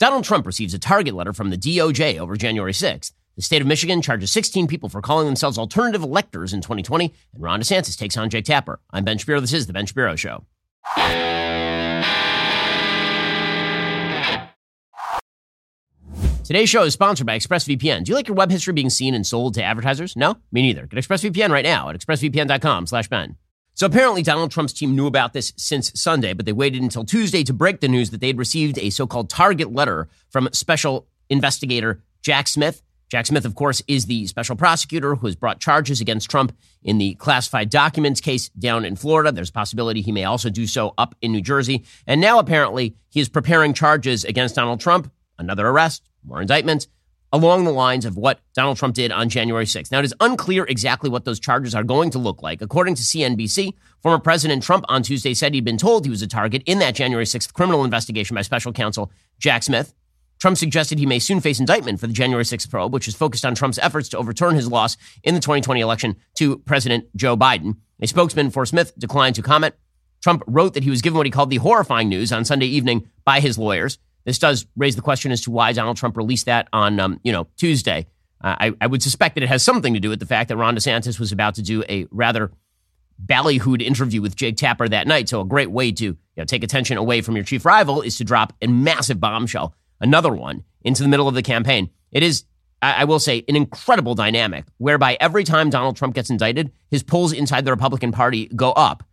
Donald Trump receives a target letter from the DOJ over January 6th. The state of Michigan charges 16 people for calling themselves alternative electors in 2020, and Ron DeSantis takes on Jake Tapper. I'm Ben Shapiro. This is The Ben Shapiro Show. Today's show is sponsored by ExpressVPN. Do you like your web history being seen and sold to advertisers? No? Me neither. Get ExpressVPN right now at expressvpn.com slash Ben. So apparently Donald Trump's team knew about this since Sunday, but they waited until Tuesday to break the news that they had received a so-called target letter from special investigator Jack Smith. Jack Smith, of course, is the special prosecutor who has brought charges against Trump in the classified documents case down in Florida. There's a possibility he may also do so up in New Jersey. And now apparently he is preparing charges against Donald Trump, another arrest, more indictments, along the lines of what Donald Trump did on January 6th. Now, it is unclear exactly what those charges are going to look like. According to CNBC, former President Trump on Tuesday said he'd been told he was a target in that January 6th criminal investigation by special counsel Jack Smith. Trump suggested he may soon face indictment for the January 6th probe, which is focused on Trump's efforts to overturn his loss in the 2020 election to President Joe Biden. A spokesman for Smith declined to comment. Trump wrote that he was given what he called the horrifying news on Sunday evening by his lawyers. This does raise the question as to why Donald Trump released that on, um, you know, Tuesday. Uh, I, I, would suspect that it has something to do with the fact that Ron DeSantis was about to do a rather ballyhooed interview with Jake Tapper that night. So a great way to you know, take attention away from your chief rival is to drop a massive bombshell, another one, into the middle of the campaign. It is, I, I will say, an incredible dynamic whereby every time Donald Trump gets indicted, his polls inside the Republican Party go up,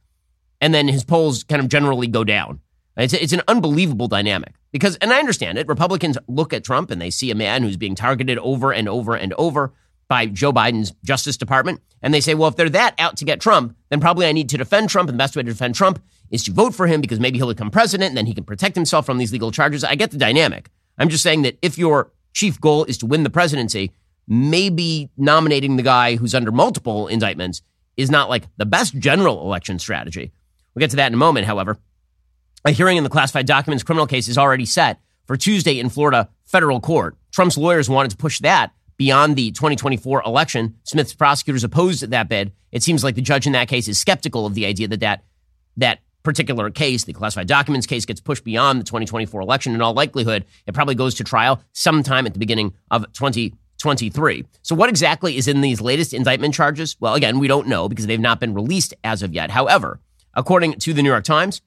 and then his polls kind of generally go down. It's, it's an unbelievable dynamic because, and I understand it, Republicans look at Trump and they see a man who's being targeted over and over and over by Joe Biden's Justice Department. And they say, well, if they're that out to get Trump, then probably I need to defend Trump. And the best way to defend Trump is to vote for him because maybe he'll become president and then he can protect himself from these legal charges. I get the dynamic. I'm just saying that if your chief goal is to win the presidency, maybe nominating the guy who's under multiple indictments is not like the best general election strategy. We'll get to that in a moment, however. A hearing in the classified documents criminal case is already set for Tuesday in Florida federal court. Trump's lawyers wanted to push that beyond the 2024 election. Smith's prosecutors opposed that bid. It seems like the judge in that case is skeptical of the idea that that, that particular case, the classified documents case, gets pushed beyond the 2024 election. In all likelihood, it probably goes to trial sometime at the beginning of 2023. So, what exactly is in these latest indictment charges? Well, again, we don't know because they've not been released as of yet. However, according to the New York Times,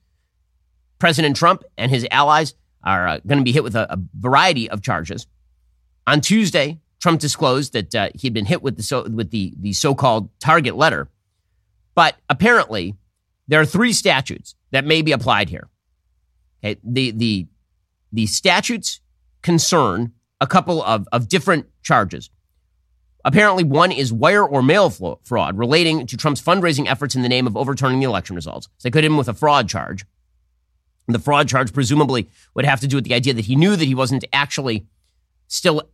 President Trump and his allies are uh, going to be hit with a, a, variety of charges. On Tuesday, Trump disclosed that uh, he'd been hit with the so, with the the so-called target letter, but apparently there are three statutes that may be applied here. Okay, the the the statutes concern a couple of, of different charges. Apparently, one is wire or mail fraud relating to Trump's fundraising efforts in the name of overturning the election results. So they could hit him with a fraud charge. The fraud charge presumably would have to do with the idea that he knew that he wasn't actually still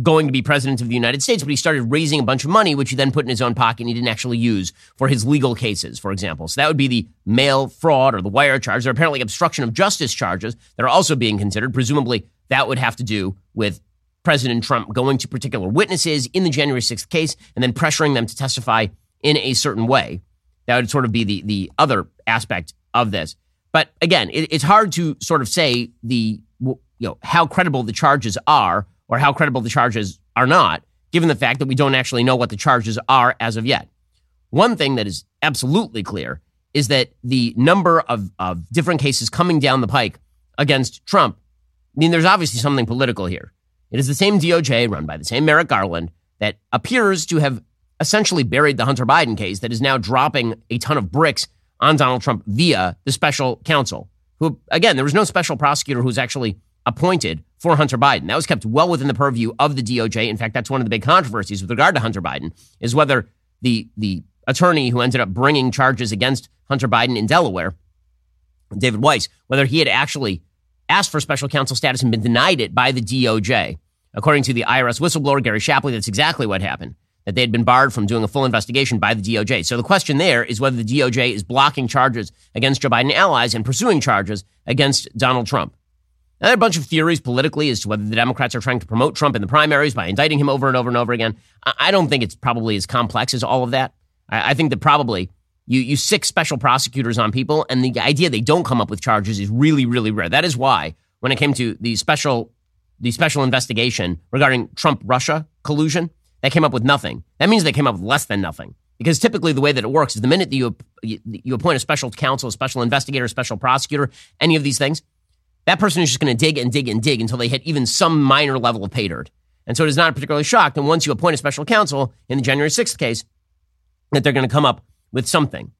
going to be president of the United States, but he started raising a bunch of money, which he then put in his own pocket and he didn't actually use for his legal cases, for example. So that would be the mail fraud or the wire charge. There are apparently obstruction of justice charges that are also being considered. Presumably, that would have to do with President Trump going to particular witnesses in the January 6th case and then pressuring them to testify in a certain way. That would sort of be the, the other aspect of this. But again, it, it's hard to sort of say the you know how credible the charges are or how credible the charges are not, given the fact that we don't actually know what the charges are as of yet. One thing that is absolutely clear is that the number of, of different cases coming down the pike against Trump, I mean, there's obviously something political here. It is the same DOJ run by the same Merrick Garland that appears to have essentially buried the Hunter Biden case that is now dropping a ton of bricks on Donald Trump via the special counsel, who, again, there was no special prosecutor who was actually appointed for Hunter Biden. That was kept well within the purview of the DOJ. In fact, that's one of the big controversies with regard to Hunter Biden is whether the the attorney who ended up bringing charges against Hunter Biden in Delaware, David Weiss, whether he had actually asked for special counsel status and been denied it by the DOJ. According to the IRS whistleblower Gary Shapley, that's exactly what happened that they had been barred from doing a full investigation by the DOJ. So the question there is whether the DOJ is blocking charges against Joe Biden allies and pursuing charges against Donald Trump. Now, there are a bunch of theories politically as to whether the Democrats are trying to promote Trump in the primaries by indicting him over and over and over again. I don't think it's probably as complex as all of that. I think that probably you, you sic special prosecutors on people, and the idea they don't come up with charges is really, really rare. That is why, when it came to the special the special investigation regarding Trump Russia collusion, they came up with nothing. That means they came up with less than nothing. Because typically the way that it works is the minute that you, you appoint a special counsel, a special investigator, a special prosecutor, any of these things, that person is just going to dig and dig and dig until they hit even some minor level of pay dirt. And so it is not particularly shocked. And once you appoint a special counsel in the January 6th case, that they're going to come up with something.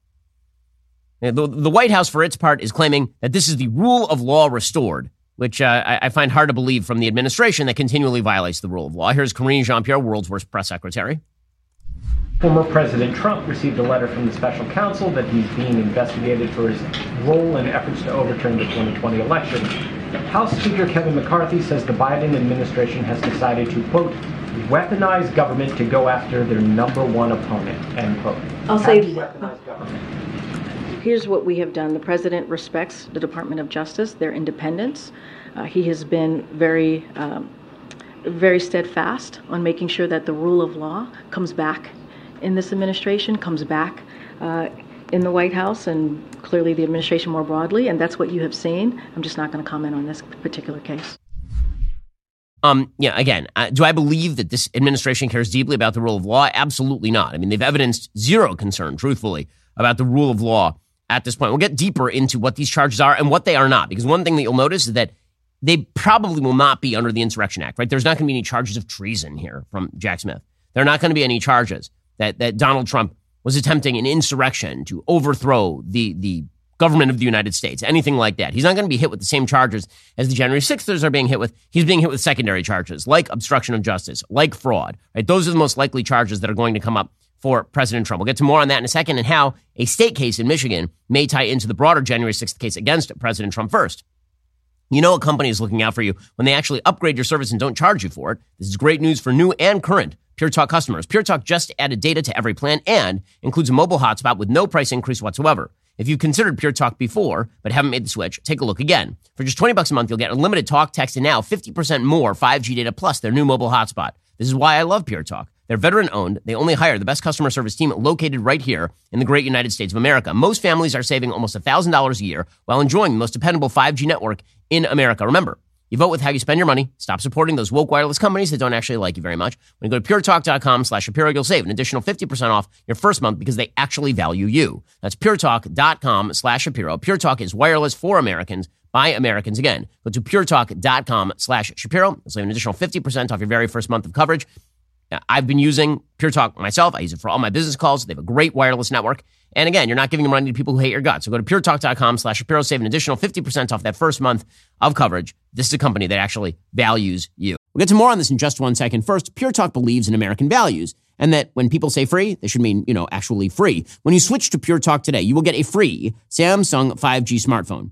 The, the, White House, for its part, is claiming that this is the rule of law restored, which uh, I, I, find hard to believe from the administration that continually violates the rule of law. Here's Karine Jean Pierre, world's worst press secretary. Former President Trump received a letter from the special counsel that he's being investigated for his role in efforts to overturn the 2020 election. House Speaker Kevin McCarthy says the Biden administration has decided to, quote, weaponize government to go after their number one opponent, end quote. I'll How say, weaponize government? Here's what we have done. The president respects the Department of Justice, their independence. Uh, he has been very, um, very steadfast on making sure that the rule of law comes back in this administration comes back uh, in the White House and clearly the administration more broadly, and that's what you have seen. I'm just not going to comment on this particular case. Um, yeah, again, uh, do I believe that this administration cares deeply about the rule of law? Absolutely not. I mean, they've evidenced zero concern, truthfully, about the rule of law at this point. We'll get deeper into what these charges are and what they are not, because one thing that you'll notice is that they probably will not be under the Insurrection Act, right? There's not going to be any charges of treason here from Jack Smith. There are not going to be any charges that, that Donald Trump was attempting an insurrection to overthrow the, the government of the United States, anything like that. He's not going to be hit with the same charges as the January 6thers are being hit with. He's being hit with secondary charges like obstruction of justice, like fraud, right? Those are the most likely charges that are going to come up for President Trump. We'll get to more on that in a second and how a state case in Michigan may tie into the broader January 6th case against President Trump first. You know a company is looking out for you when they actually upgrade your service and don't charge you for it. This is great news for new and current Pure Talk customers. Pure Talk just added data to every plan and includes a mobile hotspot with no price increase whatsoever. If you've considered Pure Talk before but haven't made the switch, take a look again. For just 20 bucks a month, you'll get unlimited talk, text, and now 50% more 5G data plus their new mobile hotspot. This is why I love Pure Talk. They're veteran owned. They only hire the best customer service team located right here in the great United States of America. Most families are saving almost $1,000 a year while enjoying the most dependable 5G network in America. Remember, you vote with how you spend your money. Stop supporting those woke wireless companies that don't actually like you very much. When you go to puretalk.com slash Shapiro, you'll save an additional 50% off your first month because they actually value you. That's puretalk.com slash Shapiro. Pure Talk is wireless for Americans by Americans. Again, go to puretalk.com slash Shapiro. You'll save an additional 50% off your very first month of coverage. I've been using Pure Talk myself. I use it for all my business calls. They have a great wireless network. And again, you're not giving money to people who hate your guts. So go to puretalk.com slash Shapiro, save an additional 50% off that first month of coverage. This is a company that actually values you. We'll get to more on this in just one second. First, Pure Talk believes in American values and that when people say free, they should mean, you know, actually free. When you switch to Pure Talk today, you will get a free Samsung 5G smartphone.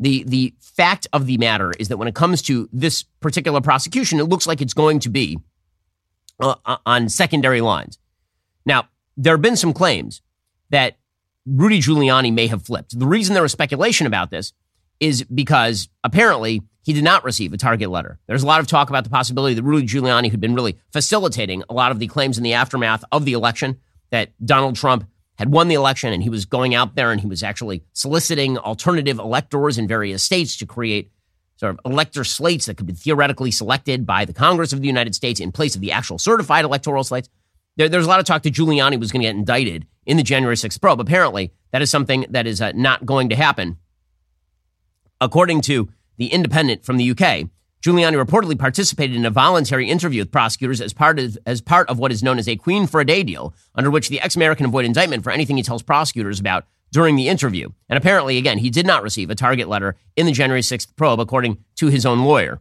the the fact of the matter is that when it comes to this particular prosecution, it looks like it's going to be uh, uh, on secondary lines. Now, there have been some claims that Rudy Giuliani may have flipped. The reason there was speculation about this is because apparently he did not receive a target letter. There's a lot of talk about the possibility that Rudy Giuliani had been really facilitating a lot of the claims in the aftermath of the election that Donald Trump had won the election and he was going out there and he was actually soliciting alternative electors in various states to create sort of elector slates that could be theoretically selected by the Congress of the United States in place of the actual certified electoral slates. There, there's a lot of talk that Giuliani was going to get indicted in the January 6th probe. Apparently, that is something that is uh, not going to happen. According to The Independent from the UK, Giuliani reportedly participated in a voluntary interview with prosecutors as part of, as part of what is known as a Queen for a Day deal, under which the ex American avoid indictment for anything he tells prosecutors about during the interview. And apparently, again, he did not receive a target letter in the January 6th probe, according to his own lawyer.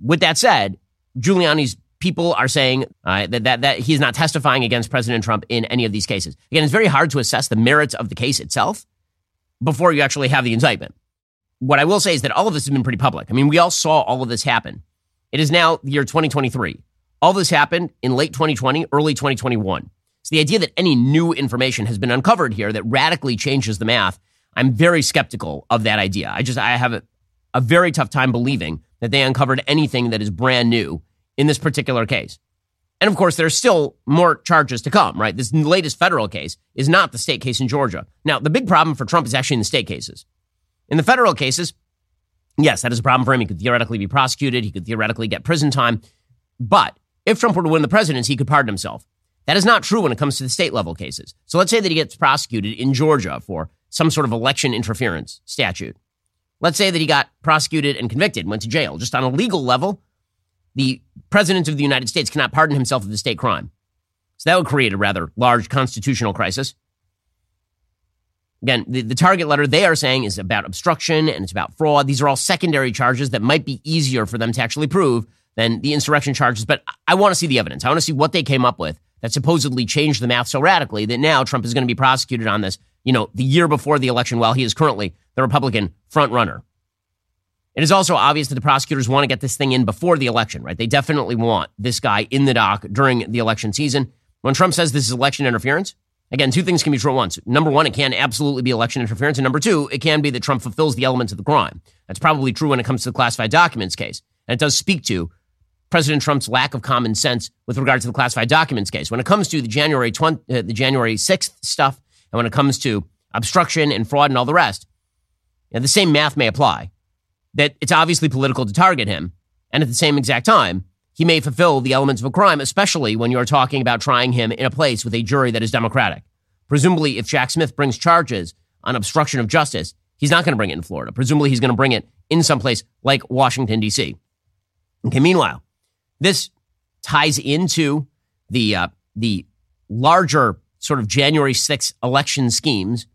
With that said, Giuliani's people are saying uh, that, that, that he's not testifying against President Trump in any of these cases. Again, it's very hard to assess the merits of the case itself before you actually have the indictment. What I will say is that all of this has been pretty public. I mean, we all saw all of this happen. It is now the year 2023. All this happened in late 2020, early 2021. So the idea that any new information has been uncovered here that radically changes the math, I'm very skeptical of that idea. I just I have a, a very tough time believing that they uncovered anything that is brand new in this particular case. And of course, there's still more charges to come, right? This latest federal case is not the state case in Georgia. Now, the big problem for Trump is actually in the state cases. In the federal cases, yes, that is a problem for him. He could theoretically be prosecuted, he could theoretically get prison time. But if Trump were to win the presidency, he could pardon himself. That is not true when it comes to the state level cases. So let's say that he gets prosecuted in Georgia for some sort of election interference statute. Let's say that he got prosecuted and convicted, went to jail. Just on a legal level, the president of the United States cannot pardon himself of the state crime. So that would create a rather large constitutional crisis. Again, the, the target letter they are saying is about obstruction and it's about fraud. These are all secondary charges that might be easier for them to actually prove than the insurrection charges. But I want to see the evidence. I want to see what they came up with that supposedly changed the math so radically that now Trump is going to be prosecuted on this, you know, the year before the election while he is currently the Republican front runner. It is also obvious that the prosecutors want to get this thing in before the election, right? They definitely want this guy in the dock during the election season. When Trump says this is election interference, again, two things can be true at once. Number one, it can absolutely be election interference. And number two, it can be that Trump fulfills the elements of the crime. That's probably true when it comes to the classified documents case. And it does speak to President Trump's lack of common sense with regard to the classified documents case. When it comes to the January 20, uh, the January 6th stuff, and when it comes to obstruction and fraud and all the rest, you know, the same math may apply. That it's obviously political to target him, and at the same exact time, he may fulfill the elements of a crime, especially when you're talking about trying him in a place with a jury that is Democratic. Presumably, if Jack Smith brings charges on obstruction of justice, he's not going to bring it in Florida. Presumably, he's going to bring it in some place like Washington, D.C. Okay, meanwhile, this ties into the uh, the larger sort of January 6th election schemes.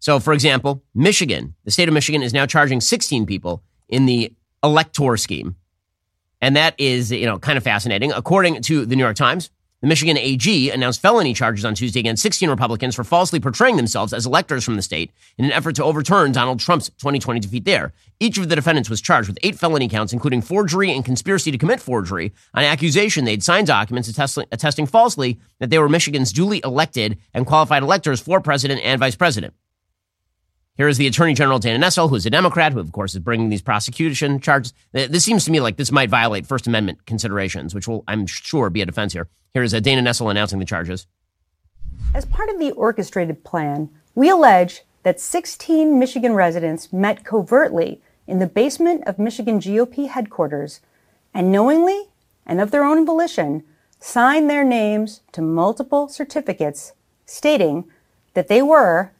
So, for example, Michigan, the state of Michigan is now charging 16 people in the elector scheme. And that is, you know, kind of fascinating. According to the New York Times, the Michigan AG announced felony charges on Tuesday against 16 Republicans for falsely portraying themselves as electors from the state in an effort to overturn Donald Trump's 2020 defeat there. Each of the defendants was charged with eight felony counts, including forgery and conspiracy to commit forgery, on accusation they'd signed documents attesting, attesting falsely that they were Michigan's duly elected and qualified electors for president and vice president. Here is the Attorney General Dana Nessel, who is a Democrat, who of course is bringing these prosecution charges. This seems to me like this might violate First Amendment considerations, which will, I'm sure, be a defense here. Here is a Dana Nessel announcing the charges. As part of the orchestrated plan, we allege that 16 Michigan residents met covertly in the basement of Michigan GOP headquarters and knowingly and of their own volition signed their names to multiple certificates stating that they were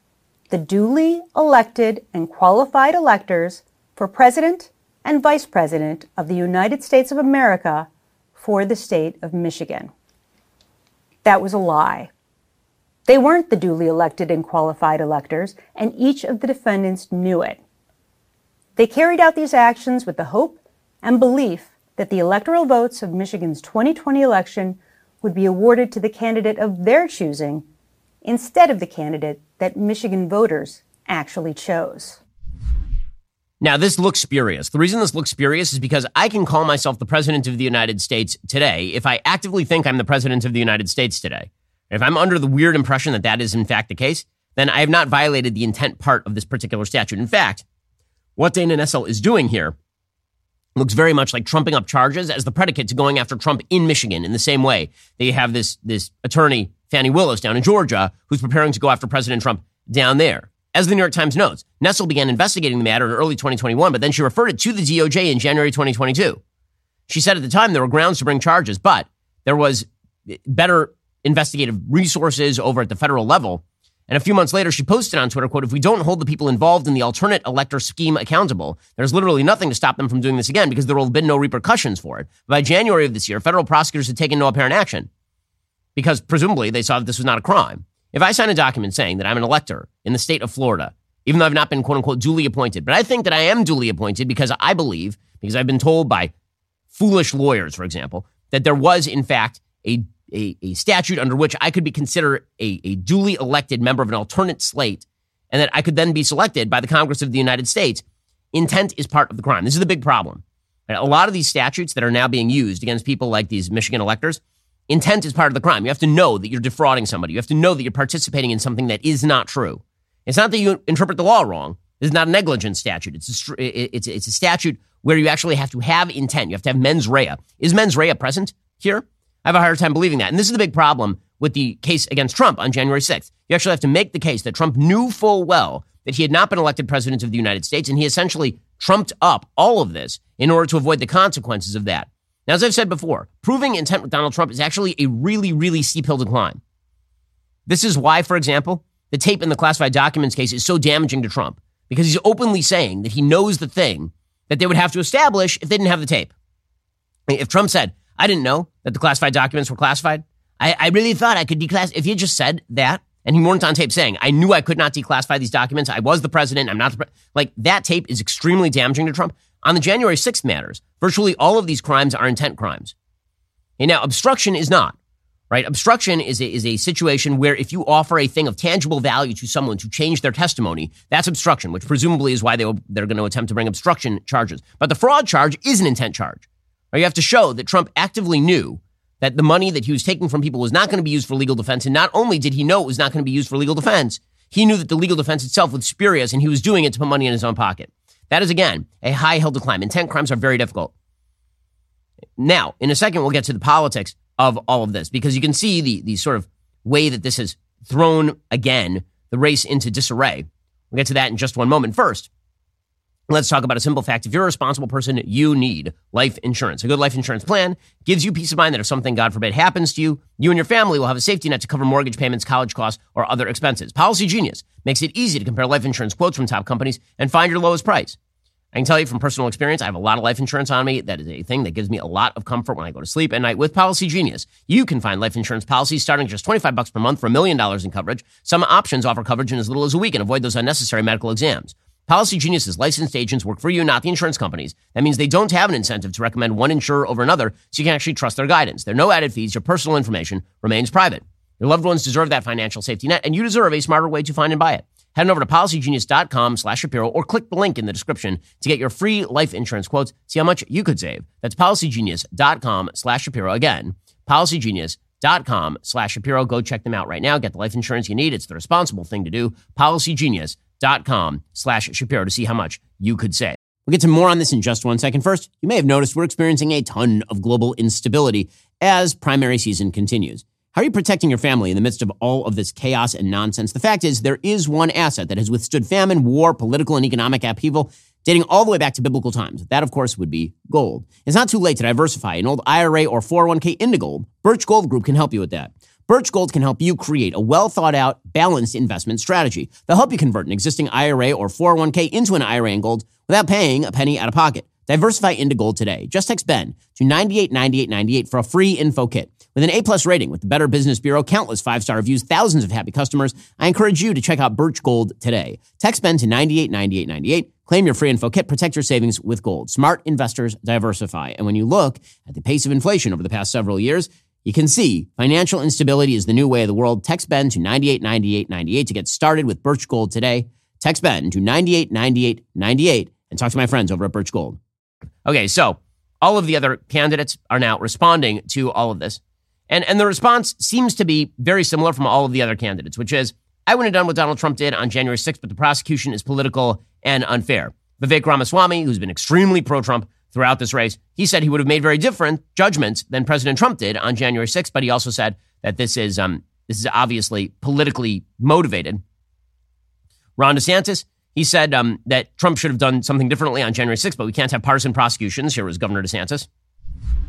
the duly elected and qualified electors for President and Vice President of the United States of America for the state of Michigan. That was a lie. They weren't the duly elected and qualified electors, and each of the defendants knew it. They carried out these actions with the hope and belief that the electoral votes of Michigan's 2020 election would be awarded to the candidate of their choosing instead of the candidate that Michigan voters actually chose. Now, this looks spurious. The reason this looks spurious is because I can call myself the President of the United States today if I actively think I'm the President of the United States today. If I'm under the weird impression that that is in fact the case, then I have not violated the intent part of this particular statute. In fact, what Dana Nessel is doing here looks very much like trumping up charges as the predicate to going after Trump in Michigan in the same way they have this, this attorney Fani Willis down in Georgia, who's preparing to go after President Trump down there. As the New York Times notes, Nessel began investigating the matter in early 2021, but then she referred it to the DOJ in January 2022. She said at the time there were grounds to bring charges, but there was better investigative resources over at the federal level. And a few months later, she posted on Twitter, quote, if we don't hold the people involved in the alternate elector scheme accountable, there's literally nothing to stop them from doing this again because there will have been no repercussions for it. By January of this year, federal prosecutors had taken no apparent action because presumably they saw that this was not a crime. If I sign a document saying that I'm an elector in the state of Florida, even though I've not been quote unquote duly appointed, but I think that I am duly appointed because I believe, because I've been told by foolish lawyers, for example, that there was in fact a, a, a statute under which I could be considered a, a duly elected member of an alternate slate and that I could then be selected by the Congress of the United States. Intent is part of the crime. This is the big problem. A lot of these statutes that are now being used against people like these Michigan electors, intent is part of the crime. You have to know that you're defrauding somebody. You have to know that you're participating in something that is not true. It's not that you interpret the law wrong. This is not a negligence statute. It's a, it's, it's a statute where you actually have to have intent. You have to have mens rea. Is mens rea present here? I have a hard time believing that. And this is the big problem with the case against Trump on January 6th. You actually have to make the case that Trump knew full well that he had not been elected president of the United States, and he essentially trumped up all of this in order to avoid the consequences of that. Now, as I've said before, proving intent with Donald Trump is actually a really, really steep hill to climb. This is why, for example, the tape in the classified documents case is so damaging to Trump because he's openly saying that he knows the thing that they would have to establish if they didn't have the tape. If Trump said, I didn't know that the classified documents were classified, I, I really thought I could declassify, if he just said that, and he weren't on tape saying, I knew I could not declassify these documents. I was the president. I'm not the like that tape is extremely damaging to Trump. On the January 6th matters, virtually all of these crimes are intent crimes. And now obstruction is not, right? Obstruction is a, is a situation where if you offer a thing of tangible value to someone to change their testimony, that's obstruction, which presumably is why they, they're going to attempt to bring obstruction charges. But the fraud charge is an intent charge. Or you have to show that Trump actively knew that the money that he was taking from people was not going to be used for legal defense. And not only did he know it was not going to be used for legal defense, he knew that the legal defense itself was spurious and he was doing it to put money in his own pocket. That is, again, a high hill to climb. Intent crimes are very difficult. Now, in a second, we'll get to the politics of all of this because you can see the, the sort of way that this has thrown, again, the race into disarray. We'll get to that in just one moment. First, Let's talk about a simple fact. If you're a responsible person, you need life insurance. A good life insurance plan gives you peace of mind that if something, God forbid, happens to you, you and your family will have a safety net to cover mortgage payments, college costs, or other expenses. Policy Genius makes it easy to compare life insurance quotes from top companies and find your lowest price. I can tell you from personal experience, I have a lot of life insurance on me. That is a thing that gives me a lot of comfort when I go to sleep at night with Policy Genius. You can find life insurance policies starting just 25 bucks per month for a million dollars in coverage. Some options offer coverage in as little as a week and avoid those unnecessary medical exams. Policy Genius's licensed agents work for you, not the insurance companies. That means they don't have an incentive to recommend one insurer over another, so you can actually trust their guidance. There are no added fees. Your personal information remains private. Your loved ones deserve that financial safety net, and you deserve a smarter way to find and buy it. Head on over to policygenius.com slash Shapiro or click the link in the description to get your free life insurance quotes. See how much you could save. That's policygenius.com slash Shapiro. Again, policygenius.com slash Shapiro. Go check them out right now. Get the life insurance you need. It's the responsible thing to do. Policygenius.com dot com slash Shapiro to see how much you could save. We'll get to more on this in just one second. First, you may have noticed we're experiencing a ton of global instability as primary season continues. How are you protecting your family in the midst of all of this chaos and nonsense? The fact is, there is one asset that has withstood famine, war, political, and economic upheaval dating all the way back to biblical times. That, of course, would be gold. It's not too late to diversify an old IRA or 401k into gold. Birch Gold Group can help you with that. Birch Gold can help you create a well thought out, balanced investment strategy. They'll help you convert an existing IRA or 401k into an IRA in gold without paying a penny out of pocket. Diversify into gold today. Just text Ben to 989898 for a free info kit. With an A plus rating with the Better Business Bureau, countless five star reviews, thousands of happy customers, I encourage you to check out Birch Gold today. Text Ben to 989898. Claim your free info kit. Protect your savings with gold. Smart investors diversify. And when you look at the pace of inflation over the past several years, you can see financial instability is the new way of the world. Text Ben to 989898 to get started with Birch Gold today. Text Ben to 989898 and talk to my friends over at Birch Gold. Okay, so all of the other candidates are now responding to all of this. And, and the response seems to be very similar from all of the other candidates, which is I wouldn't have done what Donald Trump did on January 6th, but the prosecution is political and unfair. Vivek Ramaswamy, who's been extremely pro Trump, throughout this race. He said he would have made very different judgments than President Trump did on January 6th, but he also said that this is um, this is obviously politically motivated. Ron DeSantis, he said um, that Trump should have done something differently on January 6th, but we can't have partisan prosecutions. Here was Governor DeSantis.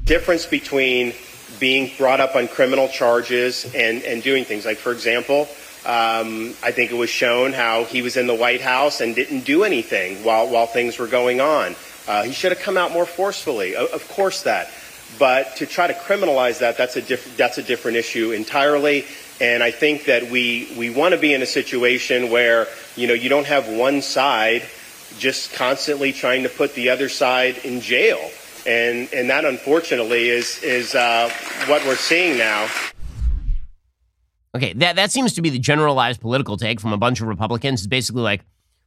Difference between being brought up on criminal charges and, and doing things like, for example, um, I think it was shown how he was in the White House and didn't do anything while, while things were going on. Uh, he should have come out more forcefully. Of, of, course, that. But to try to criminalize that, that's a, diff- that's a different issue entirely. And I think that we, we want to be in a situation where, you know, you don't have one side just constantly trying to put the other side in jail. And, and that unfortunately is, is uh, what we're seeing now. Okay, that, that seems to be the generalized political take from a bunch of Republicans. It's basically like,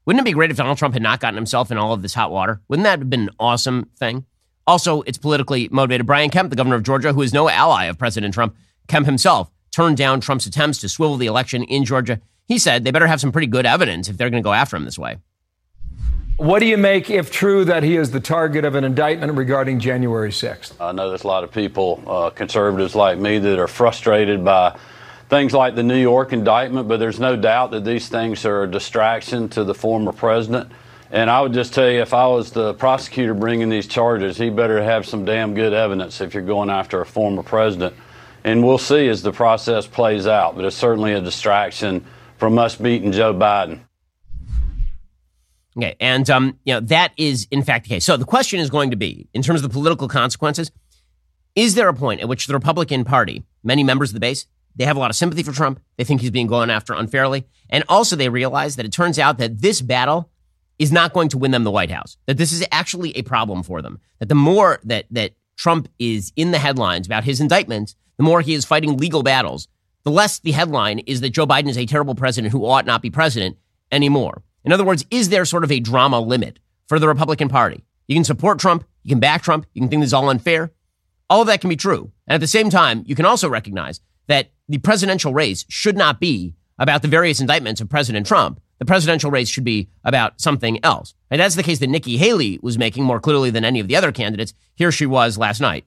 wouldn't it be great if Donald Trump had not gotten himself in all of this hot water? Wouldn't that have been an awesome thing? Also, it's politically motivated. Brian Kemp, the governor of Georgia, who is no ally of President Trump, Kemp himself turned down Trump's attempts to swivel the election in Georgia. He said they better have some pretty good evidence if they're going to go after him this way. What do you make, if true, that he is the target of an indictment regarding January 6th? I know there's a lot of people, uh, conservatives like me, that are frustrated by things like the New York indictment, but there's no doubt that these things are a distraction to the former president. And I would just tell you, if I was the prosecutor bringing these charges, he better have some damn good evidence if you're going after a former president. And we'll see as the process plays out, but it's certainly a distraction from us beating Joe Biden. Okay, and um, you know that is in fact the case. So the question is going to be, in terms of the political consequences, is there a point at which the Republican Party, many members of the base, they have a lot of sympathy for Trump, they think he's being gone after unfairly, and also they realize that it turns out that this battle is not going to win them the White House. That this is actually a problem for them. That the more that that Trump is in the headlines about his indictment, the more he is fighting legal battles, the less the headline is that Joe Biden is a terrible president who ought not be president anymore. In other words, is there sort of a drama limit for the Republican Party? You can support Trump, you can back Trump, you can think this is all unfair. All of that can be true. And at the same time, you can also recognize that the presidential race should not be about the various indictments of President Trump. The presidential race should be about something else. And that's the case that Nikki Haley was making more clearly than any of the other candidates. Here she was last night.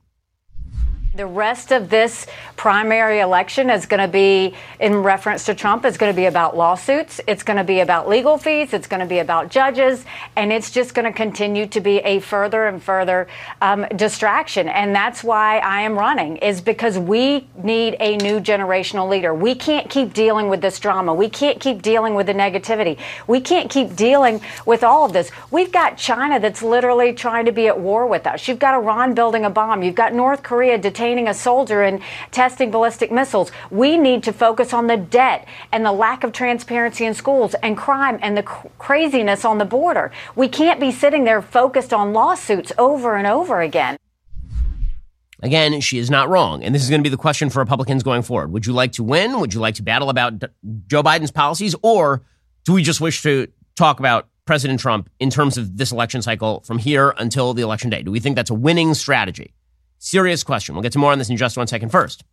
The rest of this primary election is going to be, in reference to Trump, is going to be about lawsuits. It's going to be about legal fees. It's going to be about judges. And it's just going to continue to be a further and further um, distraction. And that's why I am running, is because we need a new generational leader. We can't keep dealing with this drama. We can't keep dealing with the negativity. We can't keep dealing with all of this. We've got China that's literally trying to be at war with us. You've got Iran building a bomb. You've got North Korea detaining a soldier and testing ballistic missiles. We need to focus on the debt and the lack of transparency in schools and crime and the cr- craziness on the border. We can't be sitting there focused on lawsuits over and over again. Again, she is not wrong. And this is going to be the question for Republicans going forward. Would you like to win? Would you like to battle about Joe Biden's policies? Or do we just wish to talk about President Trump in terms of this election cycle from here until the election day? Do we think that's a winning strategy? Serious question. We'll get to more on this in just one second. First,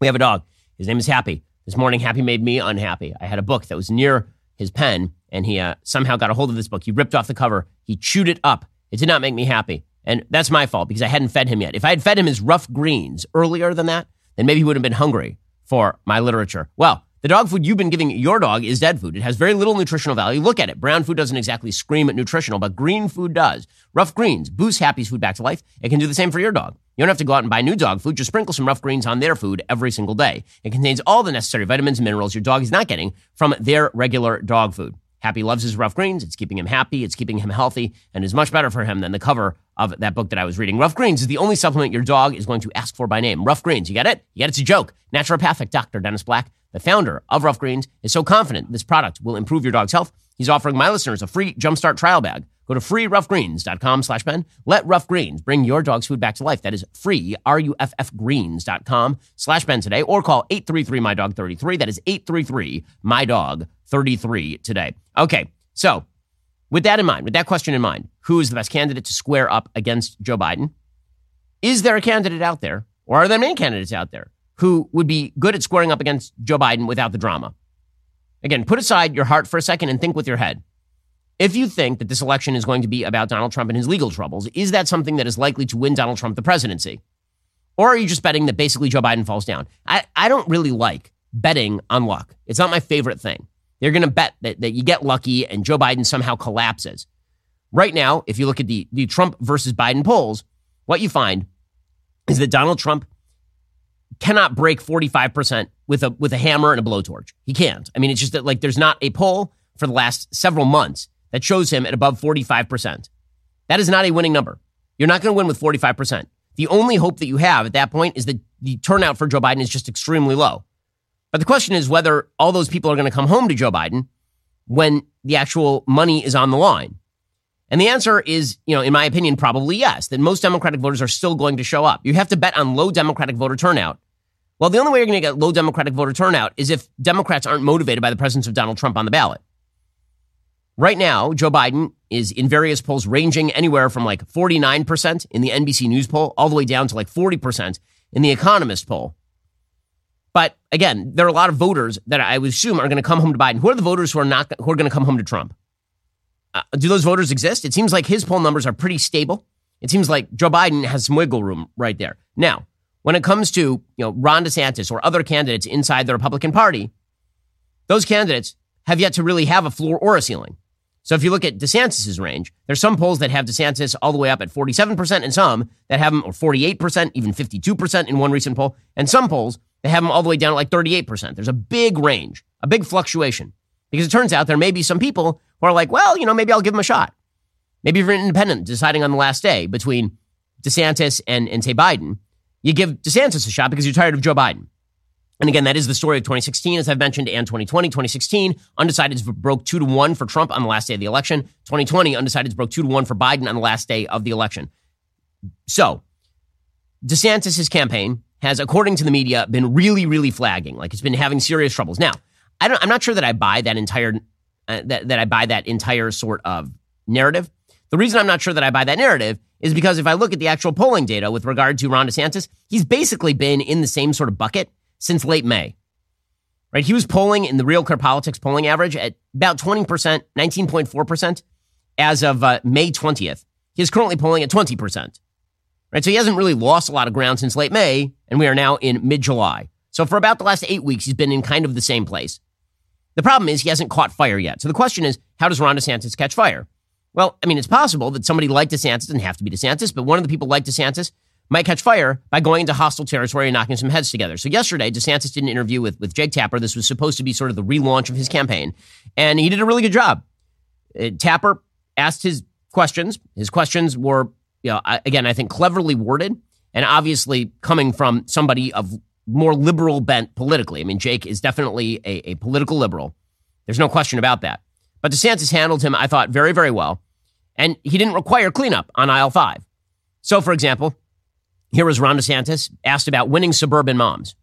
we have a dog. His name is Happy. This morning, Happy made me unhappy. I had a book that was near his pen, and he uh, somehow got a hold of this book. He ripped off the cover. He chewed it up. It did not make me happy. And that's my fault because I hadn't fed him yet. If I had fed him his Ruff Greens earlier than that, then maybe he would have been hungry for my literature. Well, the dog food you've been giving your dog is dead food. It has very little nutritional value. Look at it. Brown food doesn't exactly scream at nutritional, but green food does. Ruff Greens boosts Happy's food back to life. It can do the same for your dog. You don't have to go out and buy new dog food. Just sprinkle some Ruff Greens on their food every single day. It contains all the necessary vitamins and minerals your dog is not getting from their regular dog food. Happy loves his Ruff Greens. It's keeping him happy. It's keeping him healthy and is much better for him than the cover of that book that I was reading. Ruff Greens is the only supplement your dog is going to ask for by name. Ruff Greens. You get it? You get it? It's a joke. Naturopathic Dr. Dennis Black, the founder of Ruff Greens, is so confident this product will improve your dog's health. He's offering my listeners a free Jumpstart trial bag. Go to freeruffgreens.com slash Ben. Let Ruff Greens bring your dog's food back to life. That is free, R-U-F-F greens.com slash Ben today or call 833-MY-DOG-33. That is 833-MY-DOG-33 today. Okay, so with that in mind, with that question in mind, who is the best candidate to square up against Joe Biden? Is there a candidate out there, or are there many candidates out there who would be good at squaring up against Joe Biden without the drama? Again, put aside your heart for a second and think with your head. If you think that this election is going to be about Donald Trump and his legal troubles, is that something that is likely to win Donald Trump the presidency? Or are you just betting that basically Joe Biden falls down? I, I don't really like betting on luck. It's not my favorite thing. They're going to bet that, that you get lucky and Joe Biden somehow collapses. Right now, if you look at the, the Trump versus Biden polls, what you find is that Donald Trump cannot break 45% with a, with a hammer and a blowtorch. He can't. I mean, it's just that like there's not a poll for the last several months that shows him at above 45%. That is not a winning number. You're not going to win with 45%. The only hope that you have at that point is that the turnout for Joe Biden is just extremely low. But the question is whether all those people are going to come home to Joe Biden when the actual money is on the line. And the answer is, you know, in my opinion, probably yes, that most Democratic voters are still going to show up. You have to bet on low Democratic voter turnout. Well, the only way you're going to get low Democratic voter turnout is if Democrats aren't motivated by the presence of Donald Trump on the ballot. Right now, Joe Biden is in various polls ranging anywhere from like 49% in the NBC News poll all the way down to like 40% in the Economist poll. But again, there are a lot of voters that I would assume are going to come home to Biden. Who are the voters who are not who are going to come home to Trump? Uh, do those voters exist? It seems like his poll numbers are pretty stable. It seems like Joe Biden has some wiggle room right there. Now, when it comes to you know Ron DeSantis or other candidates inside the Republican Party, those candidates have yet to really have a floor or a ceiling. So if you look at DeSantis's range, there's some polls that have DeSantis all the way up at 47% and some that have him or 48%, even 52% in one recent poll, and some polls they have him all the way down at like 38%. There's a big range, a big fluctuation. Because it turns out there may be some people who are like, well, you know, maybe I'll give him a shot. Maybe you're an independent deciding on the last day between DeSantis and, and say Biden, you give DeSantis a shot because you're tired of Joe Biden. And again, that is the story of 2016, as I've mentioned, and 2020. 2016, undecideds broke two to one for Trump on the last day of the election. 2020, undecideds broke two to one for Biden on the last day of the election. So, DeSantis' campaign has, according to the media, been really, really flagging. Like it's been having serious troubles. Now, I don't, I'm not sure that I buy that entire uh, that, that I buy that entire sort of narrative. The reason I'm not sure that I buy that narrative is because if I look at the actual polling data with regard to Ron DeSantis, he's basically been in the same sort of bucket since late May. Right? He was polling in the Real Clear Politics polling average at about 20%, 19.4% as of uh, May 20th. He's currently polling at 20% right? So he hasn't really lost a lot of ground since late May, and we are now in mid July. So for about the last eight weeks, he's been in kind of the same place. The problem is he hasn't caught fire yet. So the question is, how does Ron DeSantis catch fire? Well, I mean, it's possible that somebody like DeSantis doesn't have to be DeSantis, but one of the people like DeSantis might catch fire by going into hostile territory and knocking some heads together. So yesterday, DeSantis did an interview with, with Jake Tapper. This was supposed to be sort of the relaunch of his campaign, and he did a really good job. Uh, Tapper asked his questions. His questions were you know, again, I think cleverly worded and obviously coming from somebody of more liberal bent politically. I mean, Jake is definitely a, a political liberal. There's no question about that. But DeSantis handled him, I thought, very, very well. And he didn't require cleanup on aisle five. So, for example, here was Ron DeSantis asked about winning suburban moms.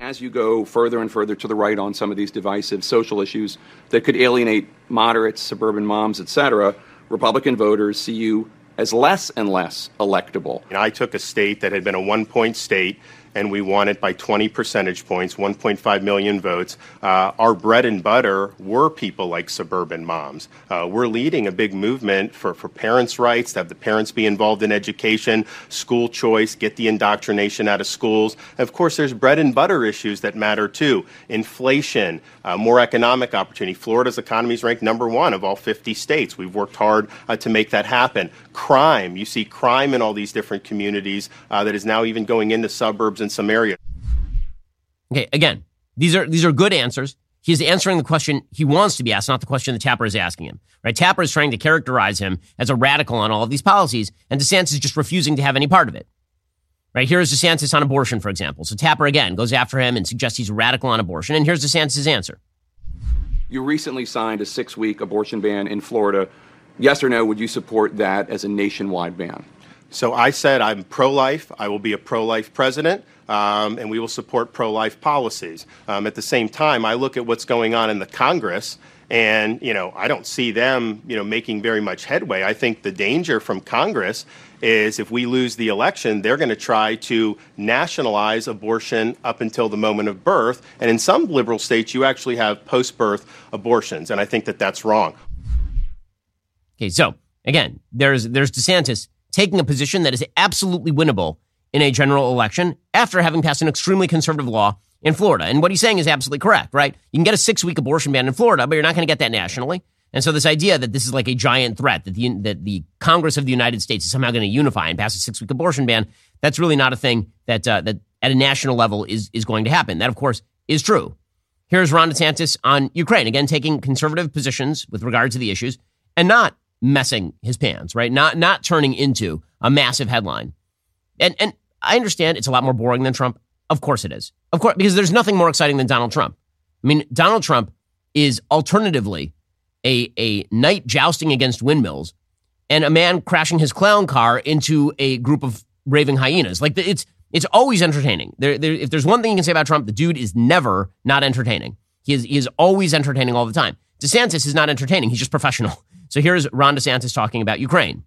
As you go further and further to the right on some of these divisive social issues that could alienate moderates, suburban moms, et cetera, Republican voters see you as less and less electable. I took a state that had been a one point state and we won it by 20 percentage points, 1.5 million votes. Uh, our bread and butter were people like suburban moms. Uh, we're leading a big movement for, parents' rights, to have the parents be involved in education, school choice, get the indoctrination out of schools. Of course, there's bread and butter issues that matter too inflation, uh, more economic opportunity. Florida's economy is ranked number one of all 50 states. We've worked hard to make that happen. Crime, you see crime in all these different communities that is now even going into suburbs and in some areas. Okay, again, these are these are good answers. He's answering the question he wants to be asked, not the question that Tapper is asking him. Right? Tapper is trying to characterize him as a radical on all of these policies, and DeSantis is just refusing to have any part of it. Right? Here is DeSantis on abortion, for example. So Tapper again goes after him and suggests he's a radical on abortion. And here's DeSantis' answer. You recently signed a six week abortion ban in Florida. Yes or no, would you support that as a nationwide ban? So I said I'm pro life. I will be a pro life president um, and we will support pro life policies. Um, at the same time, I look at what's going on in the Congress. And you know, I don't see them, you know, making very much headway. I think the danger from Congress is if we lose the election, they're going to try to nationalize abortion up until the moment of birth. And in some liberal states, you actually have post-birth abortions, and I think that that's wrong. Okay, so again, there's there's DeSantis taking a position that is absolutely winnable in a general election after having passed an extremely conservative law in Florida. And what he's saying is absolutely correct, right? You can get a six week abortion ban in Florida, but you're not going to get that nationally. And so this idea that this is like a giant threat, that the, that the Congress of the United States is somehow going to unify and pass a six week abortion ban, that's really not a thing that, uh, that at a national level is, is going to happen. That, of course, is true. Here's Ron DeSantis on Ukraine, again, taking conservative positions with regard to the issues and not messing his pants, right? Not, not turning into a massive headline. And, and I understand it's a lot more boring than Trump. Of course it is. Of course, because there's nothing more exciting than Donald Trump. I mean, Donald Trump is alternatively a, a knight jousting against windmills and a man crashing his clown car into a group of raving hyenas. Like it's it's always entertaining. There, there, if there's one thing you can say about Trump, the dude is never not entertaining. He is, he is always entertaining all the time. DeSantis is not entertaining. He's just professional. So here's Ron DeSantis talking about Ukraine.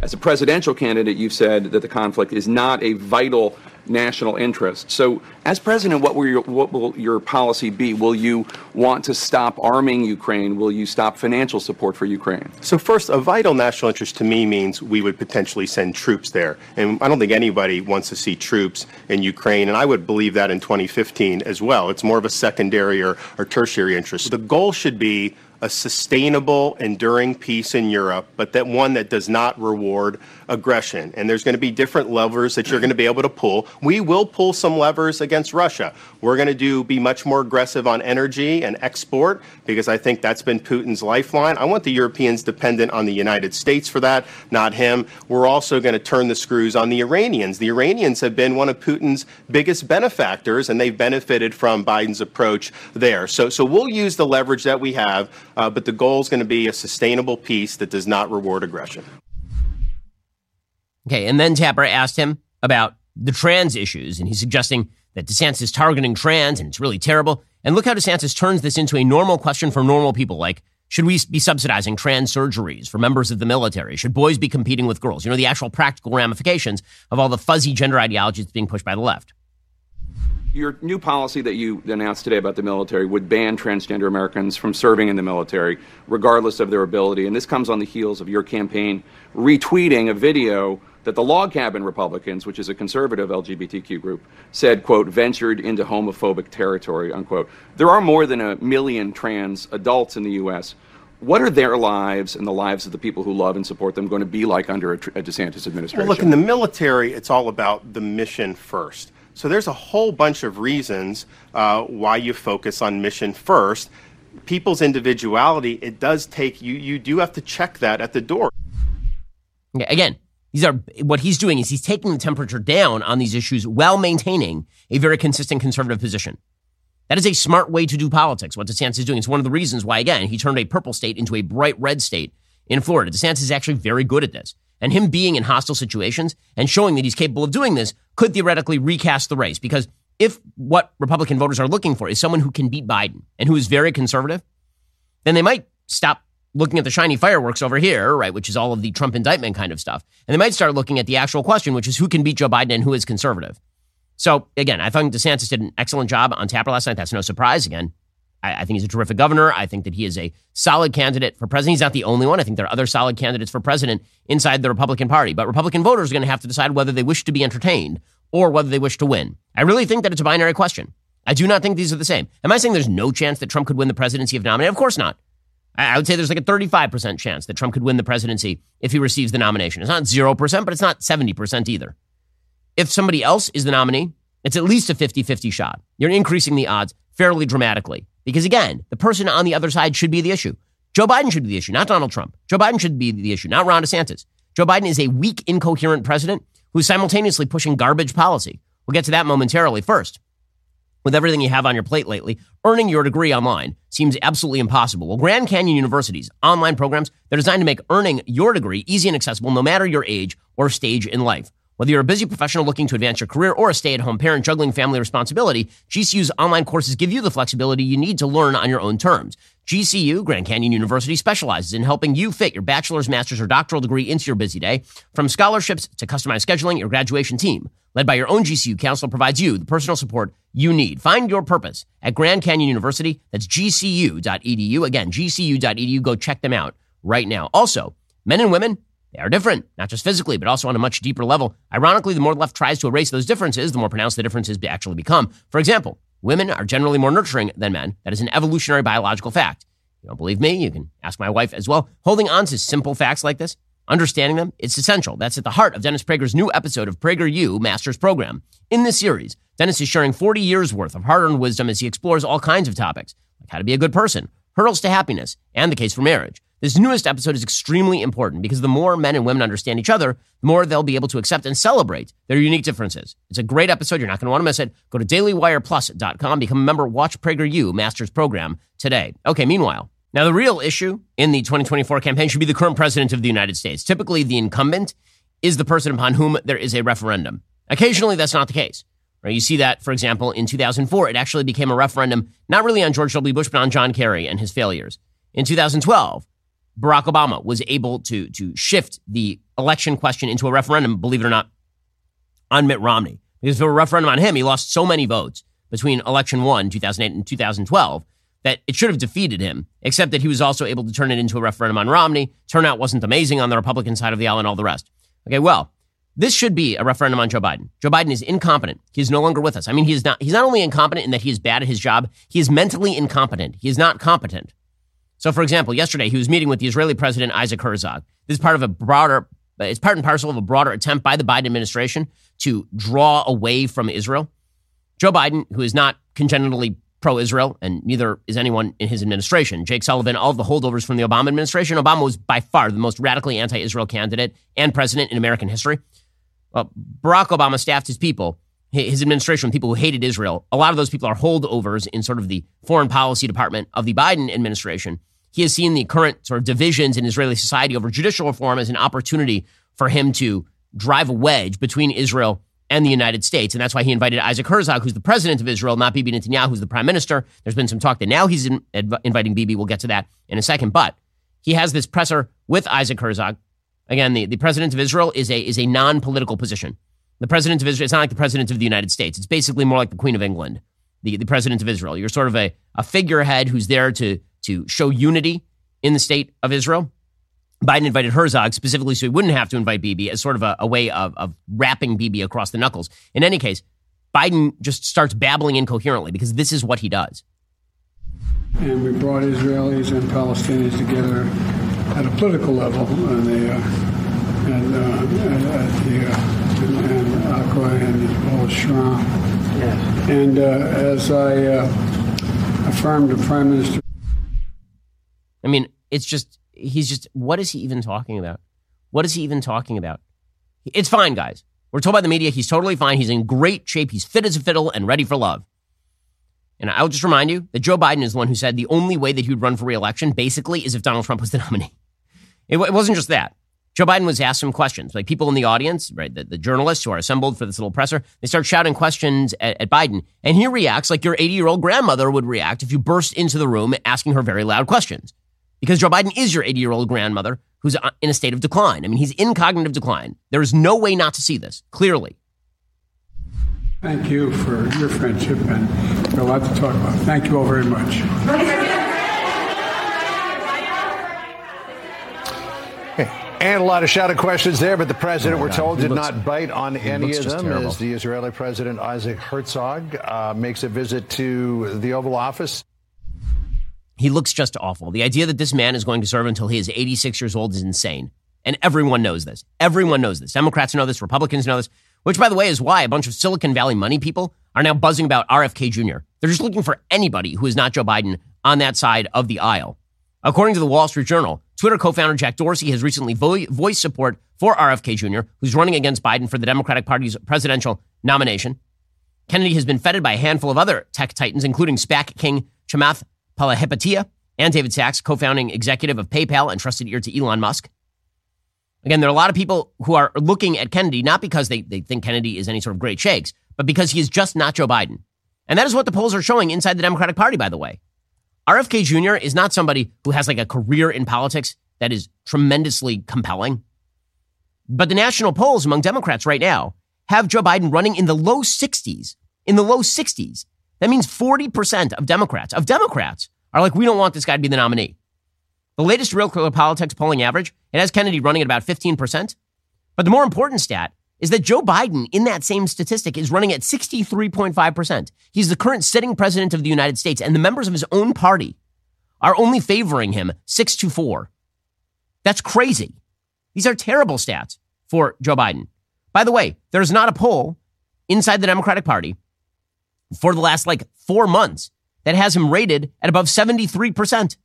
As a presidential candidate, you've said that the conflict is not a vital national interest. So, as president, what will your what will your policy be? Will you want to stop arming Ukraine? Will you stop financial support for Ukraine? So, first, a vital national interest to me means we would potentially send troops there, and I don't think anybody wants to see troops in Ukraine, and I would believe that in 2015 as well. It's more of a secondary or, or tertiary interest. The goal should be a sustainable, enduring peace in Europe, but that one that does not reward aggression. And there's going to be different levers that you're going to be able to pull. We will pull some levers against Russia. We're going to do be much more aggressive on energy and export because I think that's been Putin's lifeline. I want the Europeans dependent on the United States for that, not him. We're also going to turn the screws on the Iranians. The Iranians have been one of Putin's biggest benefactors, and they've benefited from Biden's approach there. So, so we'll use the leverage that we have, Uh, but the goal is going to be a sustainable peace that does not reward aggression. Okay, and then Tapper asked him about the trans issues, and he's suggesting that DeSantis is targeting trans, and it's really terrible. And look how DeSantis turns this into a normal question for normal people, like, should we be subsidizing trans surgeries for members of the military? Should boys be competing with girls? You know, the actual practical ramifications of all the fuzzy gender ideology that's being pushed by the left. Your new policy that you announced today about the military would ban transgender Americans from serving in the military, regardless of their ability. And this comes on the heels of your campaign retweeting a video that the log cabin Republicans, which is a conservative LGBTQ group, said, quote, ventured into homophobic territory, unquote. There are more than a million trans adults in the U.S. What are their lives and the lives of the people who love and support them going to be like under a, a DeSantis administration? Well, look, in the military, it's all about the mission first. So there's a whole bunch of reasons uh, why you focus on mission first. People's individuality, it does take you, you do have to check that at the door. Again, these are what he's doing is he's taking the temperature down on these issues while maintaining a very consistent conservative position. That is a smart way to do politics. What DeSantis is doing. It's one of the reasons why, again, he turned a purple state into a bright red state in Florida. DeSantis is actually very good at this. And him being in hostile situations and showing that he's capable of doing this could theoretically recast the race. Because if what Republican voters are looking for is someone who can beat Biden and who is very conservative, then they might stop looking at the shiny fireworks over here, right, which is all of the Trump indictment kind of stuff. And they might start looking at the actual question, which is who can beat Joe Biden and who is conservative. So again, I think DeSantis did an excellent job on Tapper last night. That's no surprise. Again, I, I, think he's a terrific governor. I think that he is a solid candidate for president. He's not the only one. I think there are other solid candidates for president inside the Republican Party. But Republican voters are going to have to decide whether they wish to be entertained or whether they wish to win. I really think that it's a binary question. I do not think these are the same. Am I saying there's no chance that Trump could win the presidency if nominated? Of course not. I would say there's like a 35% chance that Trump could win the presidency if he receives the nomination. It's not 0%, but it's not 70% either. If somebody else is the nominee, it's at least a 50 50 shot. You're increasing the odds fairly dramatically. Because again, the person on the other side should be the issue. Joe Biden should be the issue, not Donald Trump. Joe Biden should be the issue, not Ron DeSantis. Joe Biden is a weak, incoherent president who's simultaneously pushing garbage policy. We'll get to that momentarily. First, with everything you have on your plate lately, earning your degree online seems absolutely impossible. Well, Grand Canyon University's online programs, they're designed to make earning your degree easy and accessible no matter your age or stage in life. Whether you're a busy professional looking to advance your career or a stay at home parent juggling family responsibility, GCU's online courses give you the flexibility you need to learn on your own terms. GCU, Grand Canyon University, specializes in helping you fit your bachelor's, master's, or doctoral degree into your busy day. From scholarships to customized scheduling, your graduation team, led by your own GCU counselor, provides you the personal support you need. Find your purpose at Grand Canyon University. That's gcu.edu. Again, gcu.edu. Go check them out right now. Also, men and women, they are different, not just physically, but also on a much deeper level. Ironically, the more the left tries to erase those differences, the more pronounced the differences actually become. For example, women are generally more nurturing than men. That is an evolutionary biological fact. You don't believe me? You can ask my wife as well. Holding on to simple facts like this, understanding them, it's essential. That's at the heart of Dennis Prager's new episode of PragerU Master's Program. In this series, Dennis is sharing 40 years worth of hard earned wisdom as he explores all kinds of topics, like how to be a good person, hurdles to happiness, and the case for marriage. This newest episode is extremely important because the more men and women understand each other, the more they'll be able to accept and celebrate their unique differences. It's a great episode. You're not going to want to miss it. Go to dailywireplus.com, become a member, watch PragerU Masters program today. Okay, meanwhile, now the real issue in the 2024 campaign should be the current president of the United States. Typically, the incumbent is the person upon whom there is a referendum. Occasionally, that's not the case. Right? You see that, for example, in 2004, it actually became a referendum not really on George W. Bush, but on John Kerry and his failures. In 2012, Barack Obama was able to, to shift the election question into a referendum, believe it or not, on Mitt Romney. Because if it were a referendum on him, he lost so many votes between election one, 2008, and 2012, that it should have defeated him, except that he was also able to turn it into a referendum on Romney. Turnout wasn't amazing on the Republican side of the aisle and all the rest. Okay, well, this should be a referendum on Joe Biden. Joe Biden is incompetent. He's no longer with us. I mean, he is not, he's not only incompetent in that he is bad at his job, he is mentally incompetent. He is not competent. So, for example, yesterday he was meeting with the Israeli President Isaac Herzog. This is part of a broader, it's part and parcel of a broader attempt by the Biden administration to draw away from Israel. Joe Biden, who is not congenitally pro Israel, and neither is anyone in his administration. Jake Sullivan, all of the holdovers from the Obama administration. Obama was by far the most radically anti Israel candidate and president in American history. Well, Barack Obama staffed his people, his administration, with people who hated Israel. A lot of those people are holdovers in sort of the foreign policy department of the Biden administration. He has seen the current sort of divisions in Israeli society over judicial reform as an opportunity for him to drive a wedge between Israel and the United States. And that's why he invited Isaac Herzog, who's the president of Israel, not Bibi Netanyahu, who's the prime minister. There's been some talk that now he's in, inviting Bibi. We'll get to that in a second. But he has this presser with Isaac Herzog. Again, the, the president of Israel is a, is a non political position. The president of Israel, it's not like the president of the United States. It's basically more like the Queen of England, the, the president of Israel. You're sort of a, a figurehead who's there to to show unity in the state of Israel. Biden invited Herzog specifically so he wouldn't have to invite Bibi as sort of a, a way of, of rapping Bibi across the knuckles. In any case, Biden just starts babbling incoherently because this is what he does. And we brought Israelis and Palestinians together at a political level, and the uh, and uh, at the uh, and and as well as Shram. Yes. And uh, as I uh, affirmed to Prime Minister. I mean, it's just, he's just, what is he even talking about? What is he even talking about? It's fine, guys. We're told by the media he's totally fine. He's in great shape. He's fit as a fiddle and ready for love. And I'll just remind you that Joe Biden is the one who said the only way that he would run for reelection basically is if Donald Trump was the nominee. It, it wasn't just that. Joe Biden was asked some questions. Like people in the audience, right, the, the journalists who are assembled for this little presser, they start shouting questions at, at Biden. And he reacts like your 80 year old grandmother would react if you burst into the room asking her very loud questions because Joe Biden is your 80 year old grandmother who's uh, in a state of decline. I mean, he's in cognitive decline. There is no way not to see this, clearly. Thank you for your friendship and a lot to talk about. Thank you all very much. And a lot of shouted questions there, but the president, oh we're told, did looks, not bite on any of them terrible. as the Israeli president Isaac Herzog uh, makes a visit to the Oval Office. He looks just awful. The idea that this man is going to serve until he is 86 years old is insane. And everyone knows this. Everyone knows this. Democrats know this. Republicans know this. Which, by the way, is why a bunch of Silicon Valley money people are now buzzing about RFK Jr. They're just looking for anybody who is not Joe Biden on that side of the aisle. According to the Wall Street Journal, Twitter co founder Jack Dorsey has recently vo- voiced support for RFK Jr., who's running against Biden for the Democratic Party's presidential nomination. Kennedy has been feted by a handful of other tech titans, including SPAC king Chamath Palihapitiya, and David Sacks, co founding executive of PayPal and trusted ear to Elon Musk. Again, there are a lot of people who are looking at Kennedy not because they, they think Kennedy is any sort of great shakes, but because he is just not Joe Biden. And that is what the polls are showing inside the Democratic Party, by the way. RFK Jr. is not somebody who has like a career in politics that is tremendously compelling. But the national polls among Democrats right now have Joe Biden running in the low 60s, in the low 60s. That means 40% of Democrats, of Democrats, are like, we don't want this guy to be the nominee. The latest Real Clear Politics polling average, it has Kennedy running at about 15%. But the more important stat is that Joe Biden, in that same statistic, is running at 63.5%. He's the current sitting president of the United States, and the members of his own party are only favoring him 6 to 4. That's crazy. These are terrible stats for Joe Biden. By the way, there's not a poll inside the Democratic Party for the last like four months that has him rated at above 73%.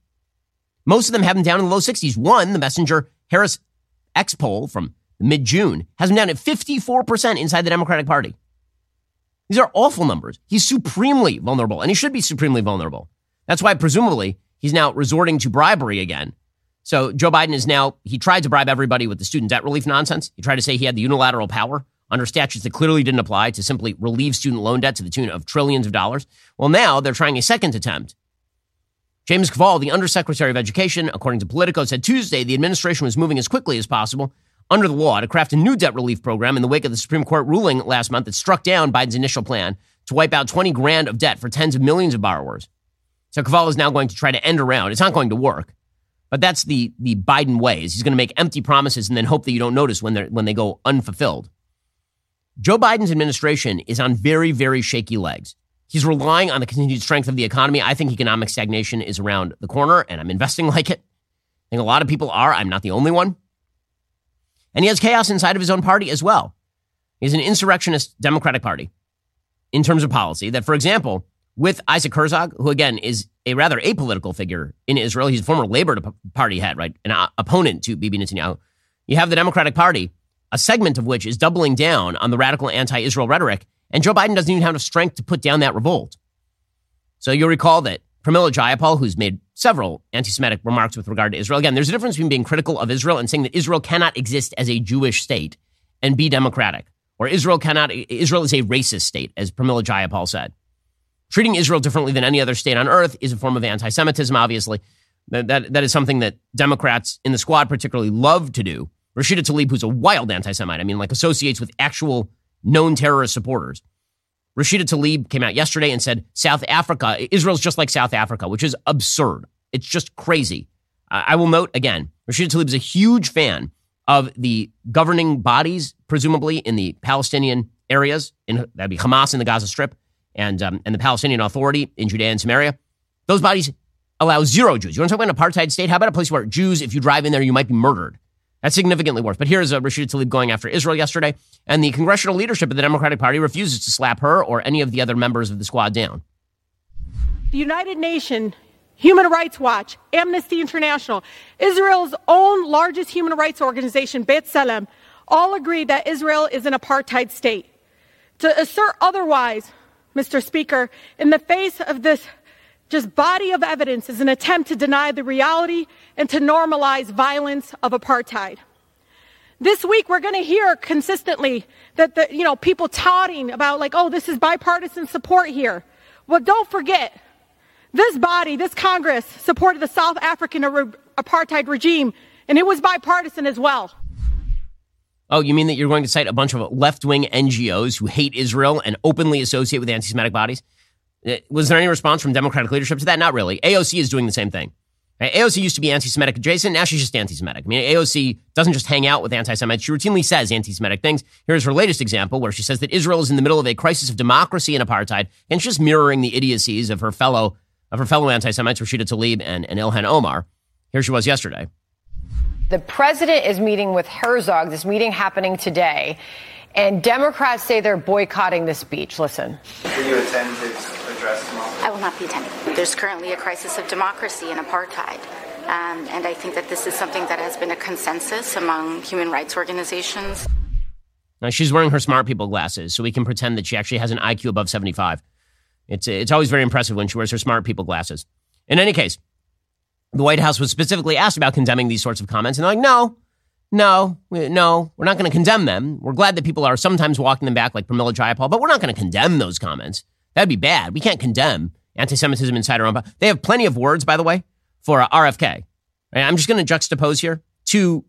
Most of them have him down in the low 60s. One, the Messenger Harris X poll from mid June, has him down at 54% inside the Democratic Party. These are awful numbers. He's supremely vulnerable, and he should be supremely vulnerable. That's why, presumably, he's now resorting to bribery again. So Joe Biden is now, he tried to bribe everybody with the student debt relief nonsense. He tried to say he had the unilateral power under statutes that clearly didn't apply to simply relieve student loan debt to the tune of trillions of dollars. Well, now they're trying a second attempt. James Kvaal, the Undersecretary of Education, according to Politico, said Tuesday the administration was moving as quickly as possible under the law to craft a new debt relief program in the wake of the Supreme Court ruling last month that struck down Biden's initial plan to wipe out 20 grand of debt for tens of millions of borrowers. So Kvaal is now going to try to end around. It's not going to work, but that's the the Biden ways. He's going to make empty promises and then hope that you don't notice when they when they go unfulfilled. Joe Biden's administration is on very very shaky legs. He's relying on the continued strength of the economy. I think economic stagnation is around the corner, and I'm investing like it. I think a lot of people are. I'm not the only one. And he has chaos inside of his own party as well. He's an insurrectionist Democratic Party in terms of policy that, for example, with Isaac Herzog, who again is a rather apolitical figure in Israel, he's a former Labor Party head, right? An uh, opponent to Bibi Netanyahu. You have the Democratic Party, a segment of which is doubling down on the radical anti Israel rhetoric. And Joe Biden doesn't even have the strength to put down that revolt. So you'll recall that Pramila Jayapal, who's made several anti Semitic remarks with regard to Israel. Again, there's a difference between being critical of Israel and saying that Israel cannot exist as a Jewish state and be democratic, or Israel cannot, Israel is a racist state, as Pramila Jayapal said. Treating Israel differently than any other state on earth is a form of anti Semitism, obviously. That, that, that is something that Democrats in the squad particularly love to do. Rashida Tlaib, who's a wild anti Semite, I mean, like associates with actual known terrorist supporters. Rashida Tlaib came out yesterday and said South Africa, Israel's just like South Africa, which is absurd. It's just crazy. I will note again, Rashida Tlaib is a huge fan of the governing bodies, presumably in the Palestinian areas. In, that'd be Hamas in the Gaza Strip and, um, and the Palestinian Authority in Judea and Samaria. Those bodies allow zero Jews. You want to talk about an apartheid state? How about a place where Jews, if you drive in there, you might be murdered? That's significantly worse. But here's uh, Rashida Tlaib going after Israel yesterday, and the congressional leadership of the Democratic Party refuses to slap her or any of the other members of the squad down. The United Nations, Human Rights Watch, Amnesty International, Israel's own largest human rights organization, B'Tselem, all agree that Israel is an apartheid state. To assert otherwise, Mr. Speaker, in the face of this just body of evidence is an attempt to deny the reality and to normalize violence of apartheid. This week, we're going to hear consistently that the, you know, people touting about like, oh, this is bipartisan support here. Well, don't forget, this body, this Congress supported the South African apartheid regime, and it was bipartisan as well. Oh, you mean that you're going to cite a bunch of left wing NGOs who hate Israel and openly associate with anti Semitic bodies? Uh, was there any response from Democratic leadership to that? Not really. AOC is doing the same thing. AOC used to be anti Semitic adjacent. Now she's just anti Semitic. I mean, AOC doesn't just hang out with anti Semites. She routinely says anti Semitic things. Here's her latest example where she says that Israel is in the middle of a crisis of democracy and apartheid, and she's just mirroring the idiocies of her fellow of her fellow anti Semites, Rashida Tlaib and, and Ilhan Omar. Here she was yesterday. The president is meeting with Herzog, this meeting happening today. And Democrats say they're boycotting the speech. Listen. Will you attend his address tomorrow? I will not be attending. There's currently a crisis of democracy and apartheid. Um, and I think that this is something that has been a consensus among human rights organizations. Now, she's wearing her smart people glasses, so we can pretend that she actually has an IQ above 75. It's, it's always very impressive when she wears her smart people glasses. In any case, the White House was specifically asked about condemning these sorts of comments, and they're like, no, no, no, we're not going to condemn them. We're glad that people are sometimes walking them back, like Pramila Jayapal, but we're not going to condemn those comments. That'd be bad. We can't condemn anti-Semitism inside our own. They have plenty of words, by the way, for uh, RFK. I'm just going to juxtapose here two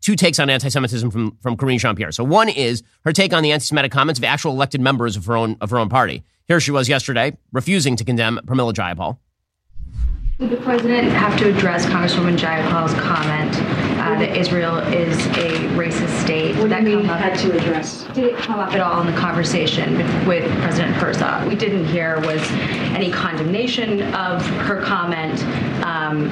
two takes on anti-Semitism from from Karine Jean-Pierre. So one is her take on the anti-Semitic comments of actual elected members of her own of her own party. Here she was yesterday, refusing to condemn Pramila Jayapal. Would the president have to address Congresswoman Jayapal's comment uh, that Israel is a racist state? What that up? had to address? Did it come up at all in the conversation with, President Herzog? We didn't hear was any condemnation of her comment um,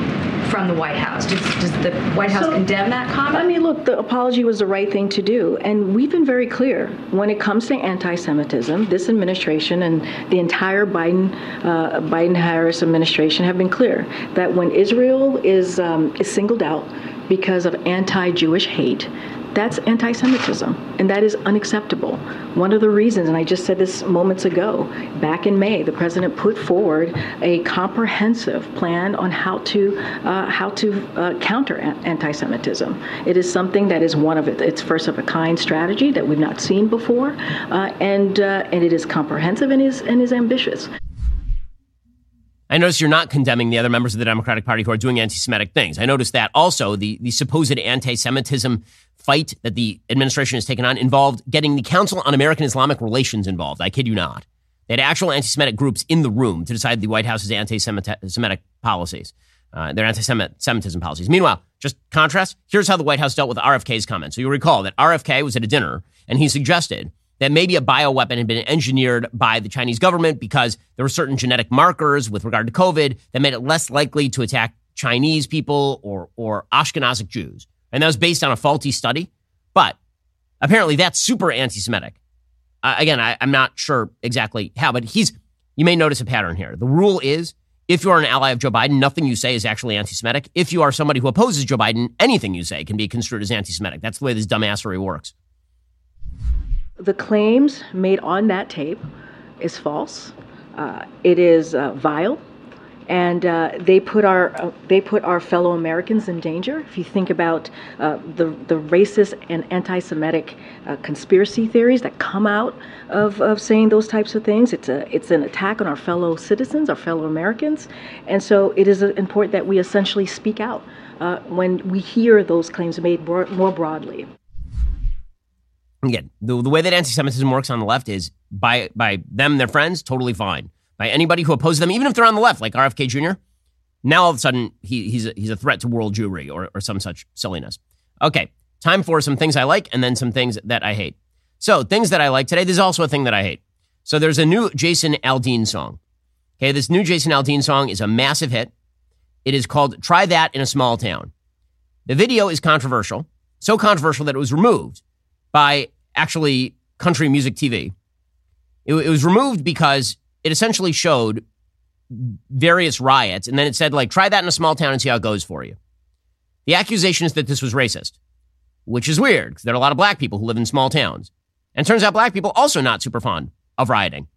from the White House. Does, does the White House so, condemn that comment? I mean, look, the apology was the right thing to do. And we've been very clear when it comes to anti Semitism, this administration and the entire Biden uh, Biden Harris administration have been clear that when Israel is, um, is singled out because of anti Jewish hate, that's anti Semitism, and that is unacceptable. One of the reasons, and I just said this moments ago, back in May, the president put forward a comprehensive plan on how to, uh, how to uh, counter anti Semitism. It is something that is one of it, its first of a kind strategy that we've not seen before, uh, and, uh, and it is comprehensive and is, and is ambitious. I notice you're not condemning the other members of the Democratic Party who are doing anti Semitic things. I noticed that also the, the supposed anti Semitism fight that the administration has taken on involved getting the Council on American Islamic Relations involved. I kid you not. They had actual anti Semitic groups in the room to decide the White House's anti Semitic policies, uh, their anti Semitism policies. Meanwhile, just contrast, here's how the White House dealt with RFK's comments. So you'll recall that RFK was at a dinner and he suggested that maybe a bioweapon had been engineered by the Chinese government because there were certain genetic markers with regard to COVID that made it less likely to attack Chinese people or, or Ashkenazic Jews. And that was based on a faulty study. But apparently that's super anti Semitic. Uh, again, I, I'm not sure exactly how, but he's, you may notice a pattern here. The rule is if you are an ally of Joe Biden, nothing you say is actually anti Semitic. If you are somebody who opposes Joe Biden, anything you say can be construed as anti Semitic. That's the way this dumbassery works the claims made on that tape is false. Uh, it is uh, vile, and uh, they put our uh, they put our fellow Americans in danger. If you think about uh, the the racist and anti-Semitic uh, conspiracy theories that come out of, of saying those types of things, it's a it's an attack on our fellow citizens, our fellow Americans, and so it is important that we essentially speak out when we hear those claims made more, more broadly again, the, the way that anti-Semitism works on the left is by by them, their friends, totally fine. By anybody who opposes them, even if they're on the left, like RFK Jr., now all of a sudden he, he's a, he's a threat to world Jewry or, or some such silliness. Okay, time for some things I like and then some things that I hate. So things that I like today. There's also a thing that I hate. So there's a new Jason Aldean song. Okay, this new Jason Aldean song is a massive hit. It is called "Try That in a Small Town." The video is controversial, so controversial that it was removed by actually country music TV. It, it was removed because it essentially showed various riots, and then it said, like, try that in a small town and see how it goes for you. The accusation is that this was racist, which is weird because there are a lot of black people who live in small towns. And turns out black people also not super fond of rioting.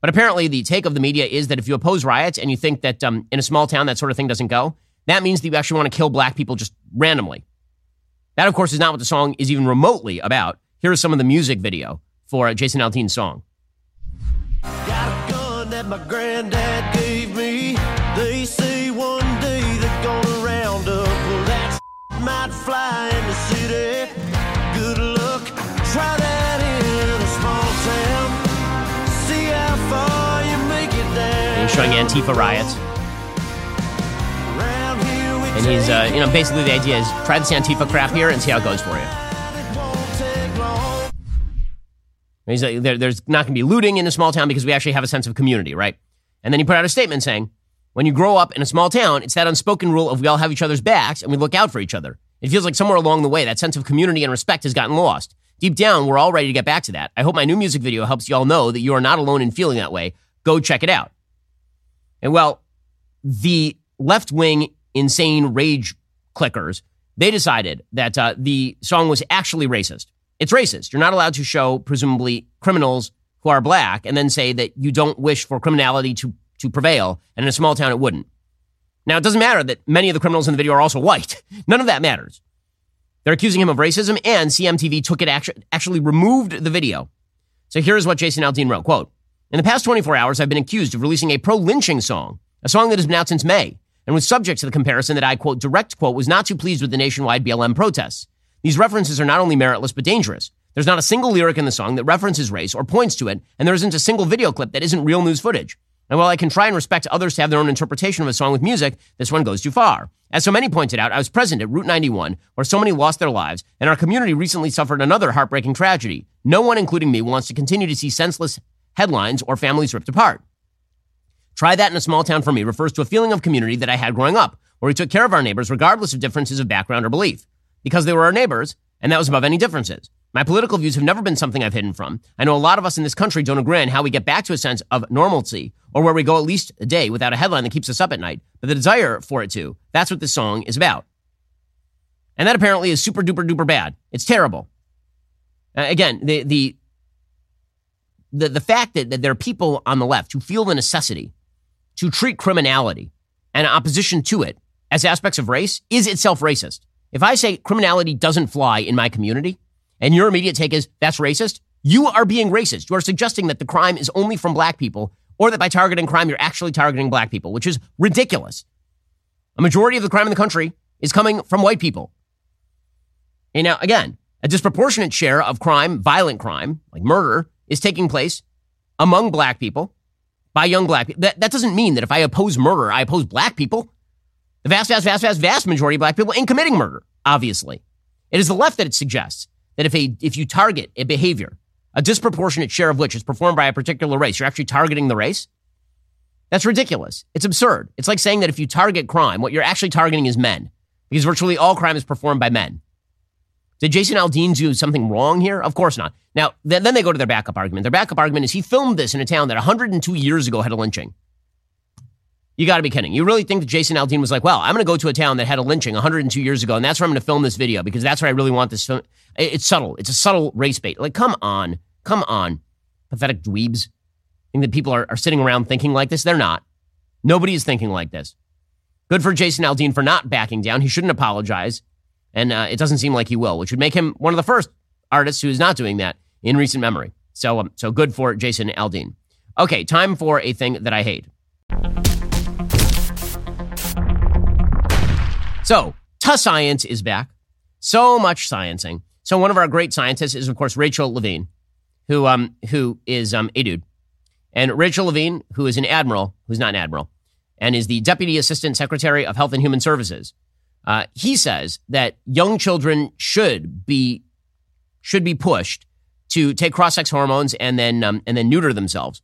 But apparently, the take of the media is that if you oppose riots and you think that um, in a small town that sort of thing doesn't go, that means that you actually want to kill black people just randomly. That, of course, is not what the song is even remotely about. Here is some of the music video for Jason Aldean's song. Got a gun that my granddad gave me. They say one day they're gonna round up. Well, that might fly in the city. Good luck. Try that in a small town. See how far you make it there. He's showing Antifa riots. And he's, uh, you know, basically the idea is try this Antifa crap here and see how it goes for you. He's like, there, there's not going to be looting in a small town because we actually have a sense of community, right? And then he put out a statement saying, when you grow up in a small town, it's that unspoken rule of we all have each other's backs and we look out for each other. It feels like somewhere along the way, that sense of community and respect has gotten lost. Deep down, we're all ready to get back to that. I hope my new music video helps you all know that you are not alone in feeling that way. Go check it out. And well, the left wing insane rage clickers, they decided that uh, the song was actually racist. It's racist. You're not allowed to show, presumably, criminals who are black and then say that you don't wish for criminality to, to prevail. And in a small town, it wouldn't. Now, it doesn't matter that many of the criminals in the video are also white. None of that matters. They're accusing him of racism, and CMTV took it actually, actually removed the video. So here's what Jason Aldean wrote, quote, In the past 24 hours, I've been accused of releasing a pro-lynching song, a song that has been out since May, and was subject to the comparison that I, quote, direct quote, was not too pleased with the nationwide BLM protests. These references are not only meritless, but dangerous. There's not a single lyric in the song that references race or points to it, and there isn't a single video clip that isn't real news footage. And while I can try and respect others to have their own interpretation of a song with music, this one goes too far. As so many pointed out, I was present at Route 91, where so many lost their lives, and our community recently suffered another heartbreaking tragedy. No one, including me, wants to continue to see senseless headlines or families ripped apart. Try that in a small town for me refers to a feeling of community that I had growing up where we took care of our neighbors regardless of differences of background or belief, because they were our neighbors, and that was above any differences. My political views have never been something I've hidden from. I know a lot of us in this country don't agree on how we get back to a sense of normalcy or where we go at least a day without a headline that keeps us up at night. But the desire for it to, that's what this song is about. And that apparently is super duper duper bad. It's terrible. Uh, again, the, the, the, the fact that, that there are people on the left who feel the necessity to treat criminality and opposition to it as aspects of race is itself racist. If I say criminality doesn't fly in my community and your immediate take is that's racist, you are being racist. You are suggesting that the crime is only from black people or that by targeting crime, you're actually targeting black people, which is ridiculous. A majority of the crime in the country is coming from white people. And now, again, a disproportionate share of crime, violent crime, like murder, is taking place among black people by young black people. That, that doesn't mean that if I oppose murder, I oppose black people. The vast, vast, vast, vast, vast majority of black people ain't committing murder, obviously. It is the left that it suggests that if, a, if you target a behavior, a disproportionate share of which is performed by a particular race, you're actually targeting the race. That's ridiculous. It's absurd. It's like saying that if you target crime, what you're actually targeting is men, because virtually all crime is performed by men. Did Jason Aldean do something wrong here? Of course not. Now, then, then they go to their backup argument. Their backup argument is he filmed this in a town that 102 years ago had a lynching. You got to be kidding. You really think that Jason Aldean was like, well, I'm going to go to a town that had a lynching 102 years ago, and that's where I'm going to film this video because that's where I really want this film. It's subtle. It's a subtle race bait. Like, come on. Come on. Pathetic dweebs. Think that people are, are sitting around thinking like this? They're not. Nobody is thinking like this. Good for Jason Aldean for not backing down. He shouldn't apologize. And uh, it doesn't seem like he will, which would make him one of the first artists who is not doing that in recent memory. So, um, so good for Jason Aldean. Okay, time for a thing that I hate. So, to science is back. So much sciencing. So one of our great scientists is, of course, Rachel Levine, who um who is um a dude, and Rachel Levine, who is an admiral, who's not an admiral, and is the deputy assistant secretary of Health and Human Services. Uh, he says that young children should be should be pushed to take cross-sex hormones and then um, and then neuter themselves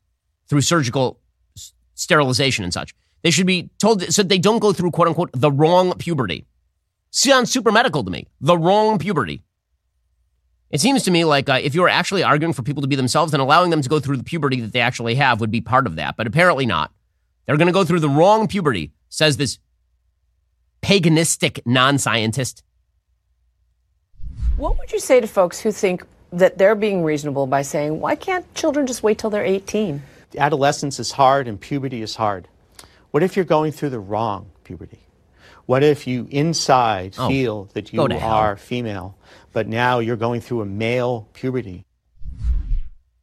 through surgical s- sterilization and such. They should be told so they don't go through quote unquote the wrong puberty. Sounds super medical to me. The wrong puberty. It seems to me like uh, if you were actually arguing for people to be themselves, then allowing them to go through the puberty that they actually have would be part of that. But apparently not. They're going to go through the wrong puberty, says this paganistic non scientist. What would you say to folks who think that they're being reasonable by saying, why can't children just wait till they're 18? Adolescence is hard and puberty is hard. What if you're going through the wrong puberty? What if you inside Oh, feel that you go hell. are female, but now you're going through a male puberty?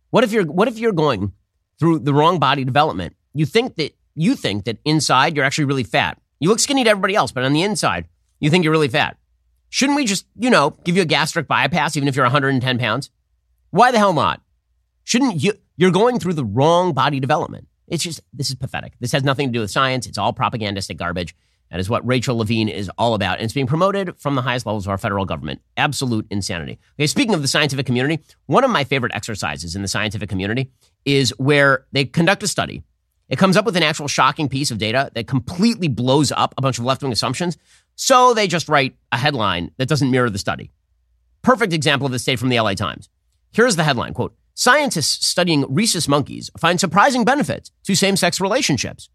What if you're what if you're going through the wrong body development? You think that you think that inside you're actually really fat. You look skinny to everybody else, but on the inside, you think you're really fat. Shouldn't we just, you know, give you a gastric bypass even if you're 110 pounds? Why the hell not? Shouldn't you? You're going through the wrong body development. It's just, this is pathetic. This has nothing to do with science. It's all propagandistic garbage. That is what Rachel Levine is all about. And it's being promoted from the highest levels of our federal government. Absolute insanity. Okay, speaking of the scientific community, one of my favorite exercises in the scientific community is where they conduct a study. It comes up with an actual shocking piece of data that completely blows up a bunch of left wing assumptions. So they just write a headline that doesn't mirror the study. Perfect example of this state from the LA Times. Here's the headline quote, Scientists studying rhesus monkeys find surprising benefits to same sex relationships.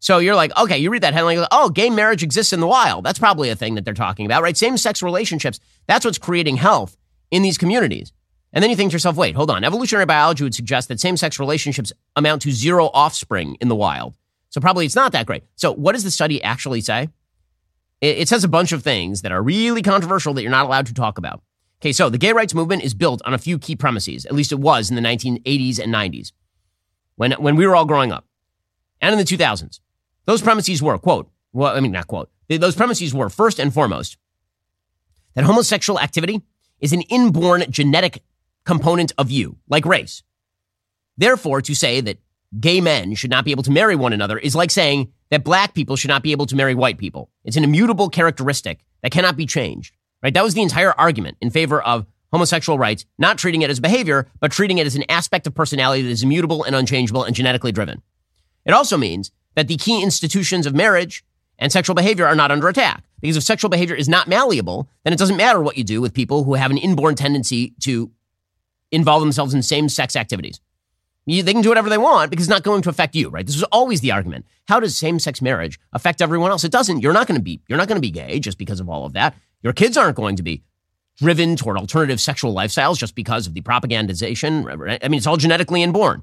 So you're like, okay, you read that headline, go, oh, gay marriage exists in the wild. That's probably a thing that they're talking about, right? Same sex relationships. That's what's creating health in these communities. And then you think to yourself, wait, hold on. Evolutionary biology would suggest that same sex relationships amount to zero offspring in the wild. So probably it's not that great. So what does the study actually say? It, it says a bunch of things that are really controversial that you're not allowed to talk about. Okay, so the gay rights movement is built on a few key premises. At least it was in the 1980s and 90s when, when we were all growing up and in the 2000s. Those premises were, quote, well, I mean, not quote, those premises were first and foremost that homosexual activity is an inborn genetic component of you, like race. Therefore, to say that gay men should not be able to marry one another is like saying that black people should not be able to marry white people. It's an immutable characteristic that cannot be changed, right? That was the entire argument in favor of homosexual rights, not treating it as behavior, but treating it as an aspect of personality that is immutable and unchangeable and genetically driven. It also means that the key institutions of marriage and sexual behavior are not under attack. Because if sexual behavior is not malleable, then it doesn't matter what you do with people who have an inborn tendency to involve themselves in same sex activities. You, they can do whatever they want because it's not going to affect you, right? This is always the argument. How does same-sex marriage affect everyone else? It doesn't. You're not going to be you're not going to be gay just because of all of that. Your kids aren't going to be driven toward alternative sexual lifestyles just because of the propagandization. I mean, it's all genetically inborn.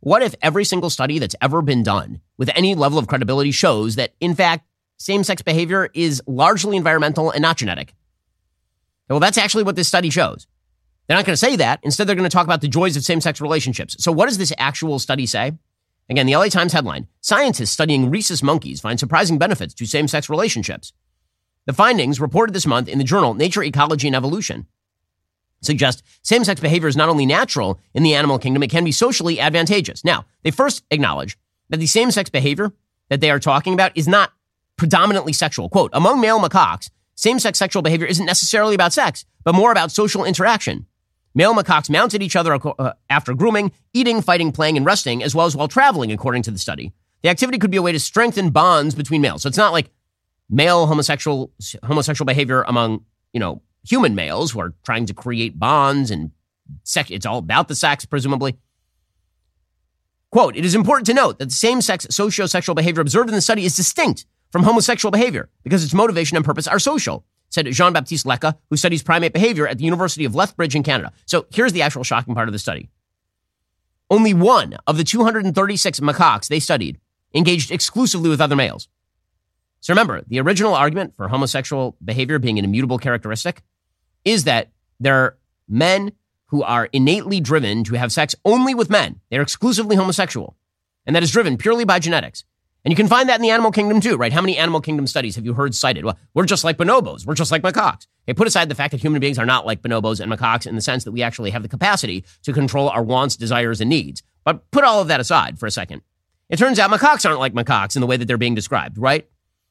What if every single study that's ever been done with any level of credibility shows that, in fact, same-sex behavior is largely environmental and not genetic? Well, that's actually what this study shows. They're not going to say that. Instead, they're going to talk about the joys of same sex relationships. So, what does this actual study say? Again, the LA Times headline Scientists studying rhesus monkeys find surprising benefits to same sex relationships. The findings, reported this month in the journal Nature, Ecology, and Evolution, suggest same sex behavior is not only natural in the animal kingdom, it can be socially advantageous. Now, they first acknowledge that the same sex behavior that they are talking about is not predominantly sexual. Quote, among male macaques, same sex sexual behavior isn't necessarily about sex, but more about social interaction. Male macaques mounted each other uh, after grooming, eating, fighting, playing, and resting, as well as while traveling, according to the study. The activity could be a way to strengthen bonds between males. So it's not like male homosexual homosexual behavior among you know human males who are trying to create bonds and sex. It's all about the sex, presumably. Quote: It is important to note that the same-sex socio-sexual behavior observed in the study is distinct from homosexual behavior because its motivation and purpose are social said Jean Baptiste Leca, who studies primate behavior at the University of Lethbridge in Canada. So here's the actual shocking part of the study. Only one of the 236 macaques they studied engaged exclusively with other males. So remember, the original argument for homosexual behavior being an immutable characteristic is that there are men who are innately driven to have sex only with men. They're exclusively homosexual. And that is driven purely by genetics. And you can find that in the animal kingdom too, right? How many animal kingdom studies have you heard cited? Well, we're just like bonobos. We're just like macaques. Okay, put aside the fact that human beings are not like bonobos and macaques in the sense that we actually have the capacity to control our wants, desires, and needs. But put all of that aside for a second. It turns out macaques aren't like macaques in the way that they're being described, right?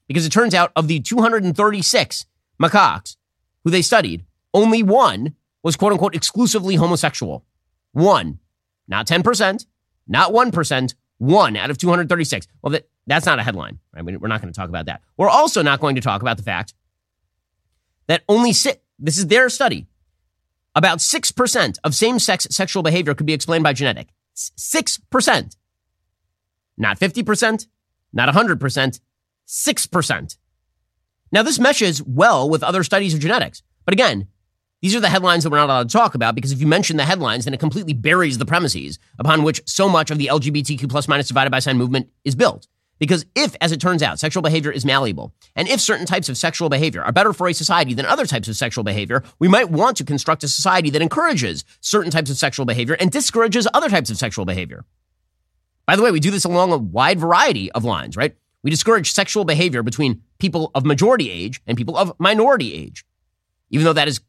Because it turns out of the 236 macaques who they studied, only one was quote unquote exclusively homosexual. One, not 10%, not 1%, one out of 236. Well, that, that's not a headline. Right? We're not going to talk about that. We're also not going to talk about the fact that only six, this is their study, about 6% of same sex sexual behavior could be explained by genetic. 6%. Not 50%, not 100%, 6%. Now, this meshes well with other studies of genetics. But again, these are the headlines that we're not allowed to talk about because if you mention the headlines, then it completely buries the premises upon which so much of the LGBTQ plus minus divided by sign movement is built. Because if, as it turns out, sexual behavior is malleable, and if certain types of sexual behavior are better for a society than other types of sexual behavior, we might want to construct a society that encourages certain types of sexual behavior and discourages other types of sexual behavior. By the way, we do this along a wide variety of lines, right? We discourage sexual behavior between people of majority age and people of minority age. Even though that is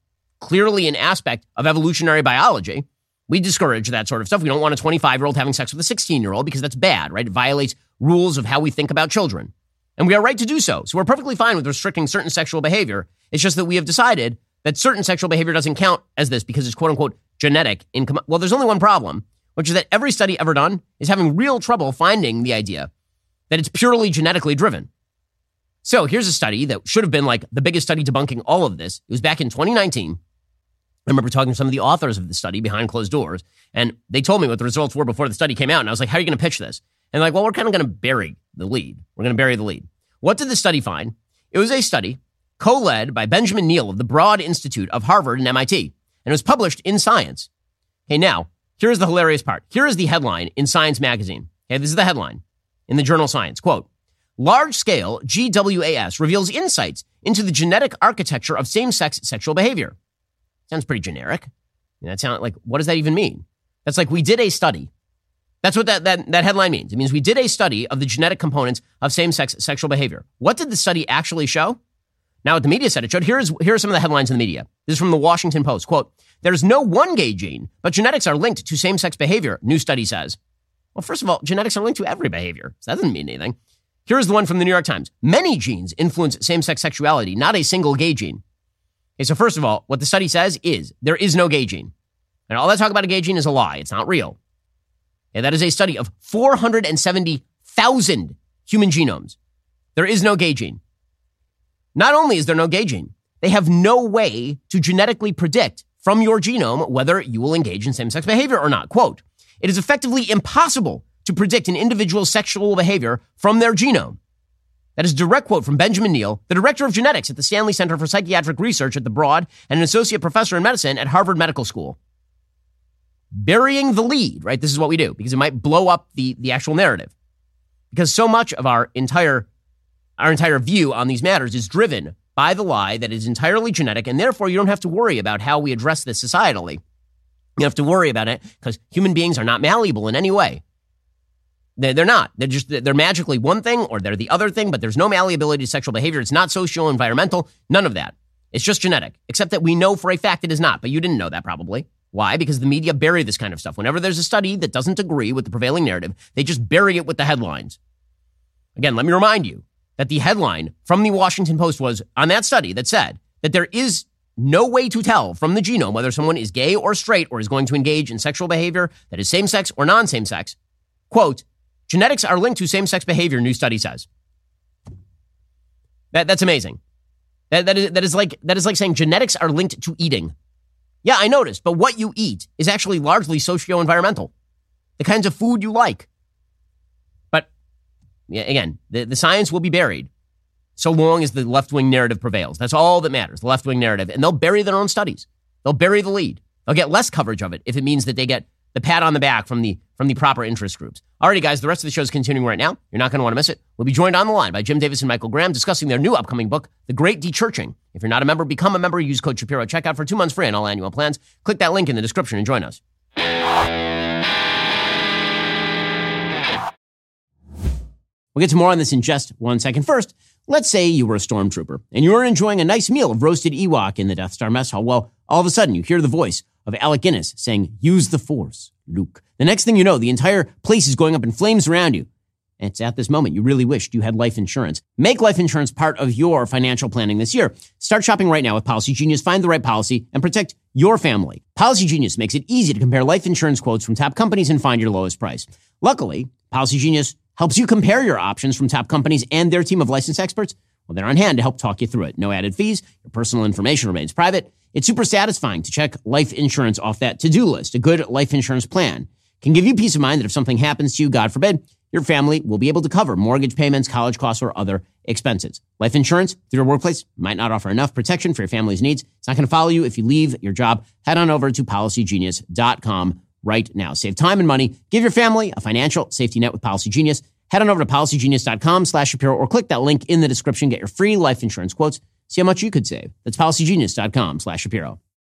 clearly an aspect of evolutionary biology, we discourage that sort of stuff. We don't want a 25 year old having sex with a 16 year old because that's bad, right? It violates rules of how we think about children. And we are right to do so. So we're perfectly fine with restricting certain sexual behavior. It's just that we have decided that certain sexual behavior doesn't count as this because it's quote unquote genetic. In com- well, there's only one problem, which is that every study ever done is having real trouble finding the idea that it's purely genetically driven. So here's a study that should have been like the biggest study debunking all of this. It was back in 2019. I remember talking to some of the authors of the study behind closed doors, and they told me what the results were before the study came out. And I was like, how are you going to pitch this? And like, well, we're kind of going to bury the lead. We're going to bury the lead. What did the study find? It was a study co-led by Benjamin Neale of the Broad Institute of Harvard and MIT, and it was published in Science. Hey, now, here's the hilarious part. Here is the headline in Science magazine. Okay, this is the headline in the journal Science. Quote, large scale GWAS reveals insights into the genetic architecture of same sex sexual behavior. Sounds pretty generic. That sounds like, what does that even mean? That's like we did a study. That's what that, that, that headline means. It means we did a study of the genetic components of same sex sexual behavior. What did the study actually show? Now, what the media said it showed, here's, here are some of the headlines in the media. This is from the Washington Post. Quote, there's no one gay gene, but genetics are linked to same sex behavior, new study says. Well, first of all, genetics are linked to every behavior. So that doesn't mean anything. Here's the one from the New York Times. Many genes influence same sex sexuality, not a single gay gene. Okay, so first of all, what the study says is there is no gay gene. And all that talk about gene is a lie. It's not real. Okay, that is a study of 470,000 human genomes. There is no gay gene. Not only is there no gay gene, they have no way to genetically predict from your genome whether you will engage in same sex behavior or not. Quote, it is effectively impossible to predict an individual's sexual behavior from their genome. That is a direct quote from Benjamin Neale, the director of genetics at the Stanley Center for Psychiatric Research at the Broad and an associate professor in medicine at Harvard Medical School. Burying the lead, right? This is what we do because it might blow up the, the actual narrative. Because so much of our entire our entire view on these matters is driven by the lie that is entirely genetic, and therefore you don't have to worry about how we address this societally. You have to worry about it because human beings are not malleable in any way. They're not. They're just, they're magically one thing or they're the other thing, but there's no malleability to sexual behavior. It's not social, environmental, none of that. It's just genetic, except that we know for a fact it is not, but you didn't know that probably. Why? Because the media bury this kind of stuff. Whenever there's a study that doesn't agree with the prevailing narrative, they just bury it with the headlines. Again, let me remind you that the headline from the Washington Post was on that study that said that there is no way to tell from the genome whether someone is gay or straight or is going to engage in sexual behavior that is same sex or non same sex. Quote, Genetics are linked to same sex behavior, new study says. That, that's amazing. That, that, is, that, is like, that is like saying genetics are linked to eating. Yeah, I noticed, but what you eat is actually largely socio environmental. The kinds of food you like. But yeah, again, the, the science will be buried so long as the left wing narrative prevails. That's all that matters, the left wing narrative. And they'll bury their own studies, they'll bury the lead. They'll get less coverage of it if it means that they get the pat on the back from the from the proper interest groups. Alrighty, guys, the rest of the show is continuing right now. You're not going to want to miss it. We'll be joined on the line by Jim Davis and Michael Graham discussing their new upcoming book, The Great Dechurching. If you're not a member, become a member. Use code Shapiro checkout for two months free on all annual plans. Click that link in the description and join us. We'll get to more on this in just one second. First, let's say you were a stormtrooper and you were enjoying a nice meal of roasted Ewok in the Death Star mess hall. Well, all of a sudden you hear the voice of Alec Guinness saying, Use the Force, Luke. The next thing you know, the entire place is going up in flames around you. And it's at this moment you really wished you had life insurance. Make life insurance part of your financial planning this year. Start shopping right now with Policy Genius. Find the right policy and protect your family. Policy Genius makes it easy to compare life insurance quotes from top companies and find your lowest price. Luckily, Policy Genius helps you compare your options from top companies and their team of licensed experts. Well, they're on hand to help talk you through it. No added fees. Your personal information remains private. It's super satisfying to check life insurance off that to-do list. A good life insurance plan can give you peace of mind that if something happens to you, God forbid, your family will be able to cover mortgage payments, college costs, or other expenses. Life insurance through your workplace might not offer enough protection for your family's needs. It's not going to follow you if you leave your job. Head on over to policygenius.com right now. Save time and money. Give your family a financial safety net with Policy Genius. Head on over to policygenius.com slash Shapiro or click that link in the description. Get your free life insurance quotes. See how much you could save. That's policygenius.com slash Shapiro.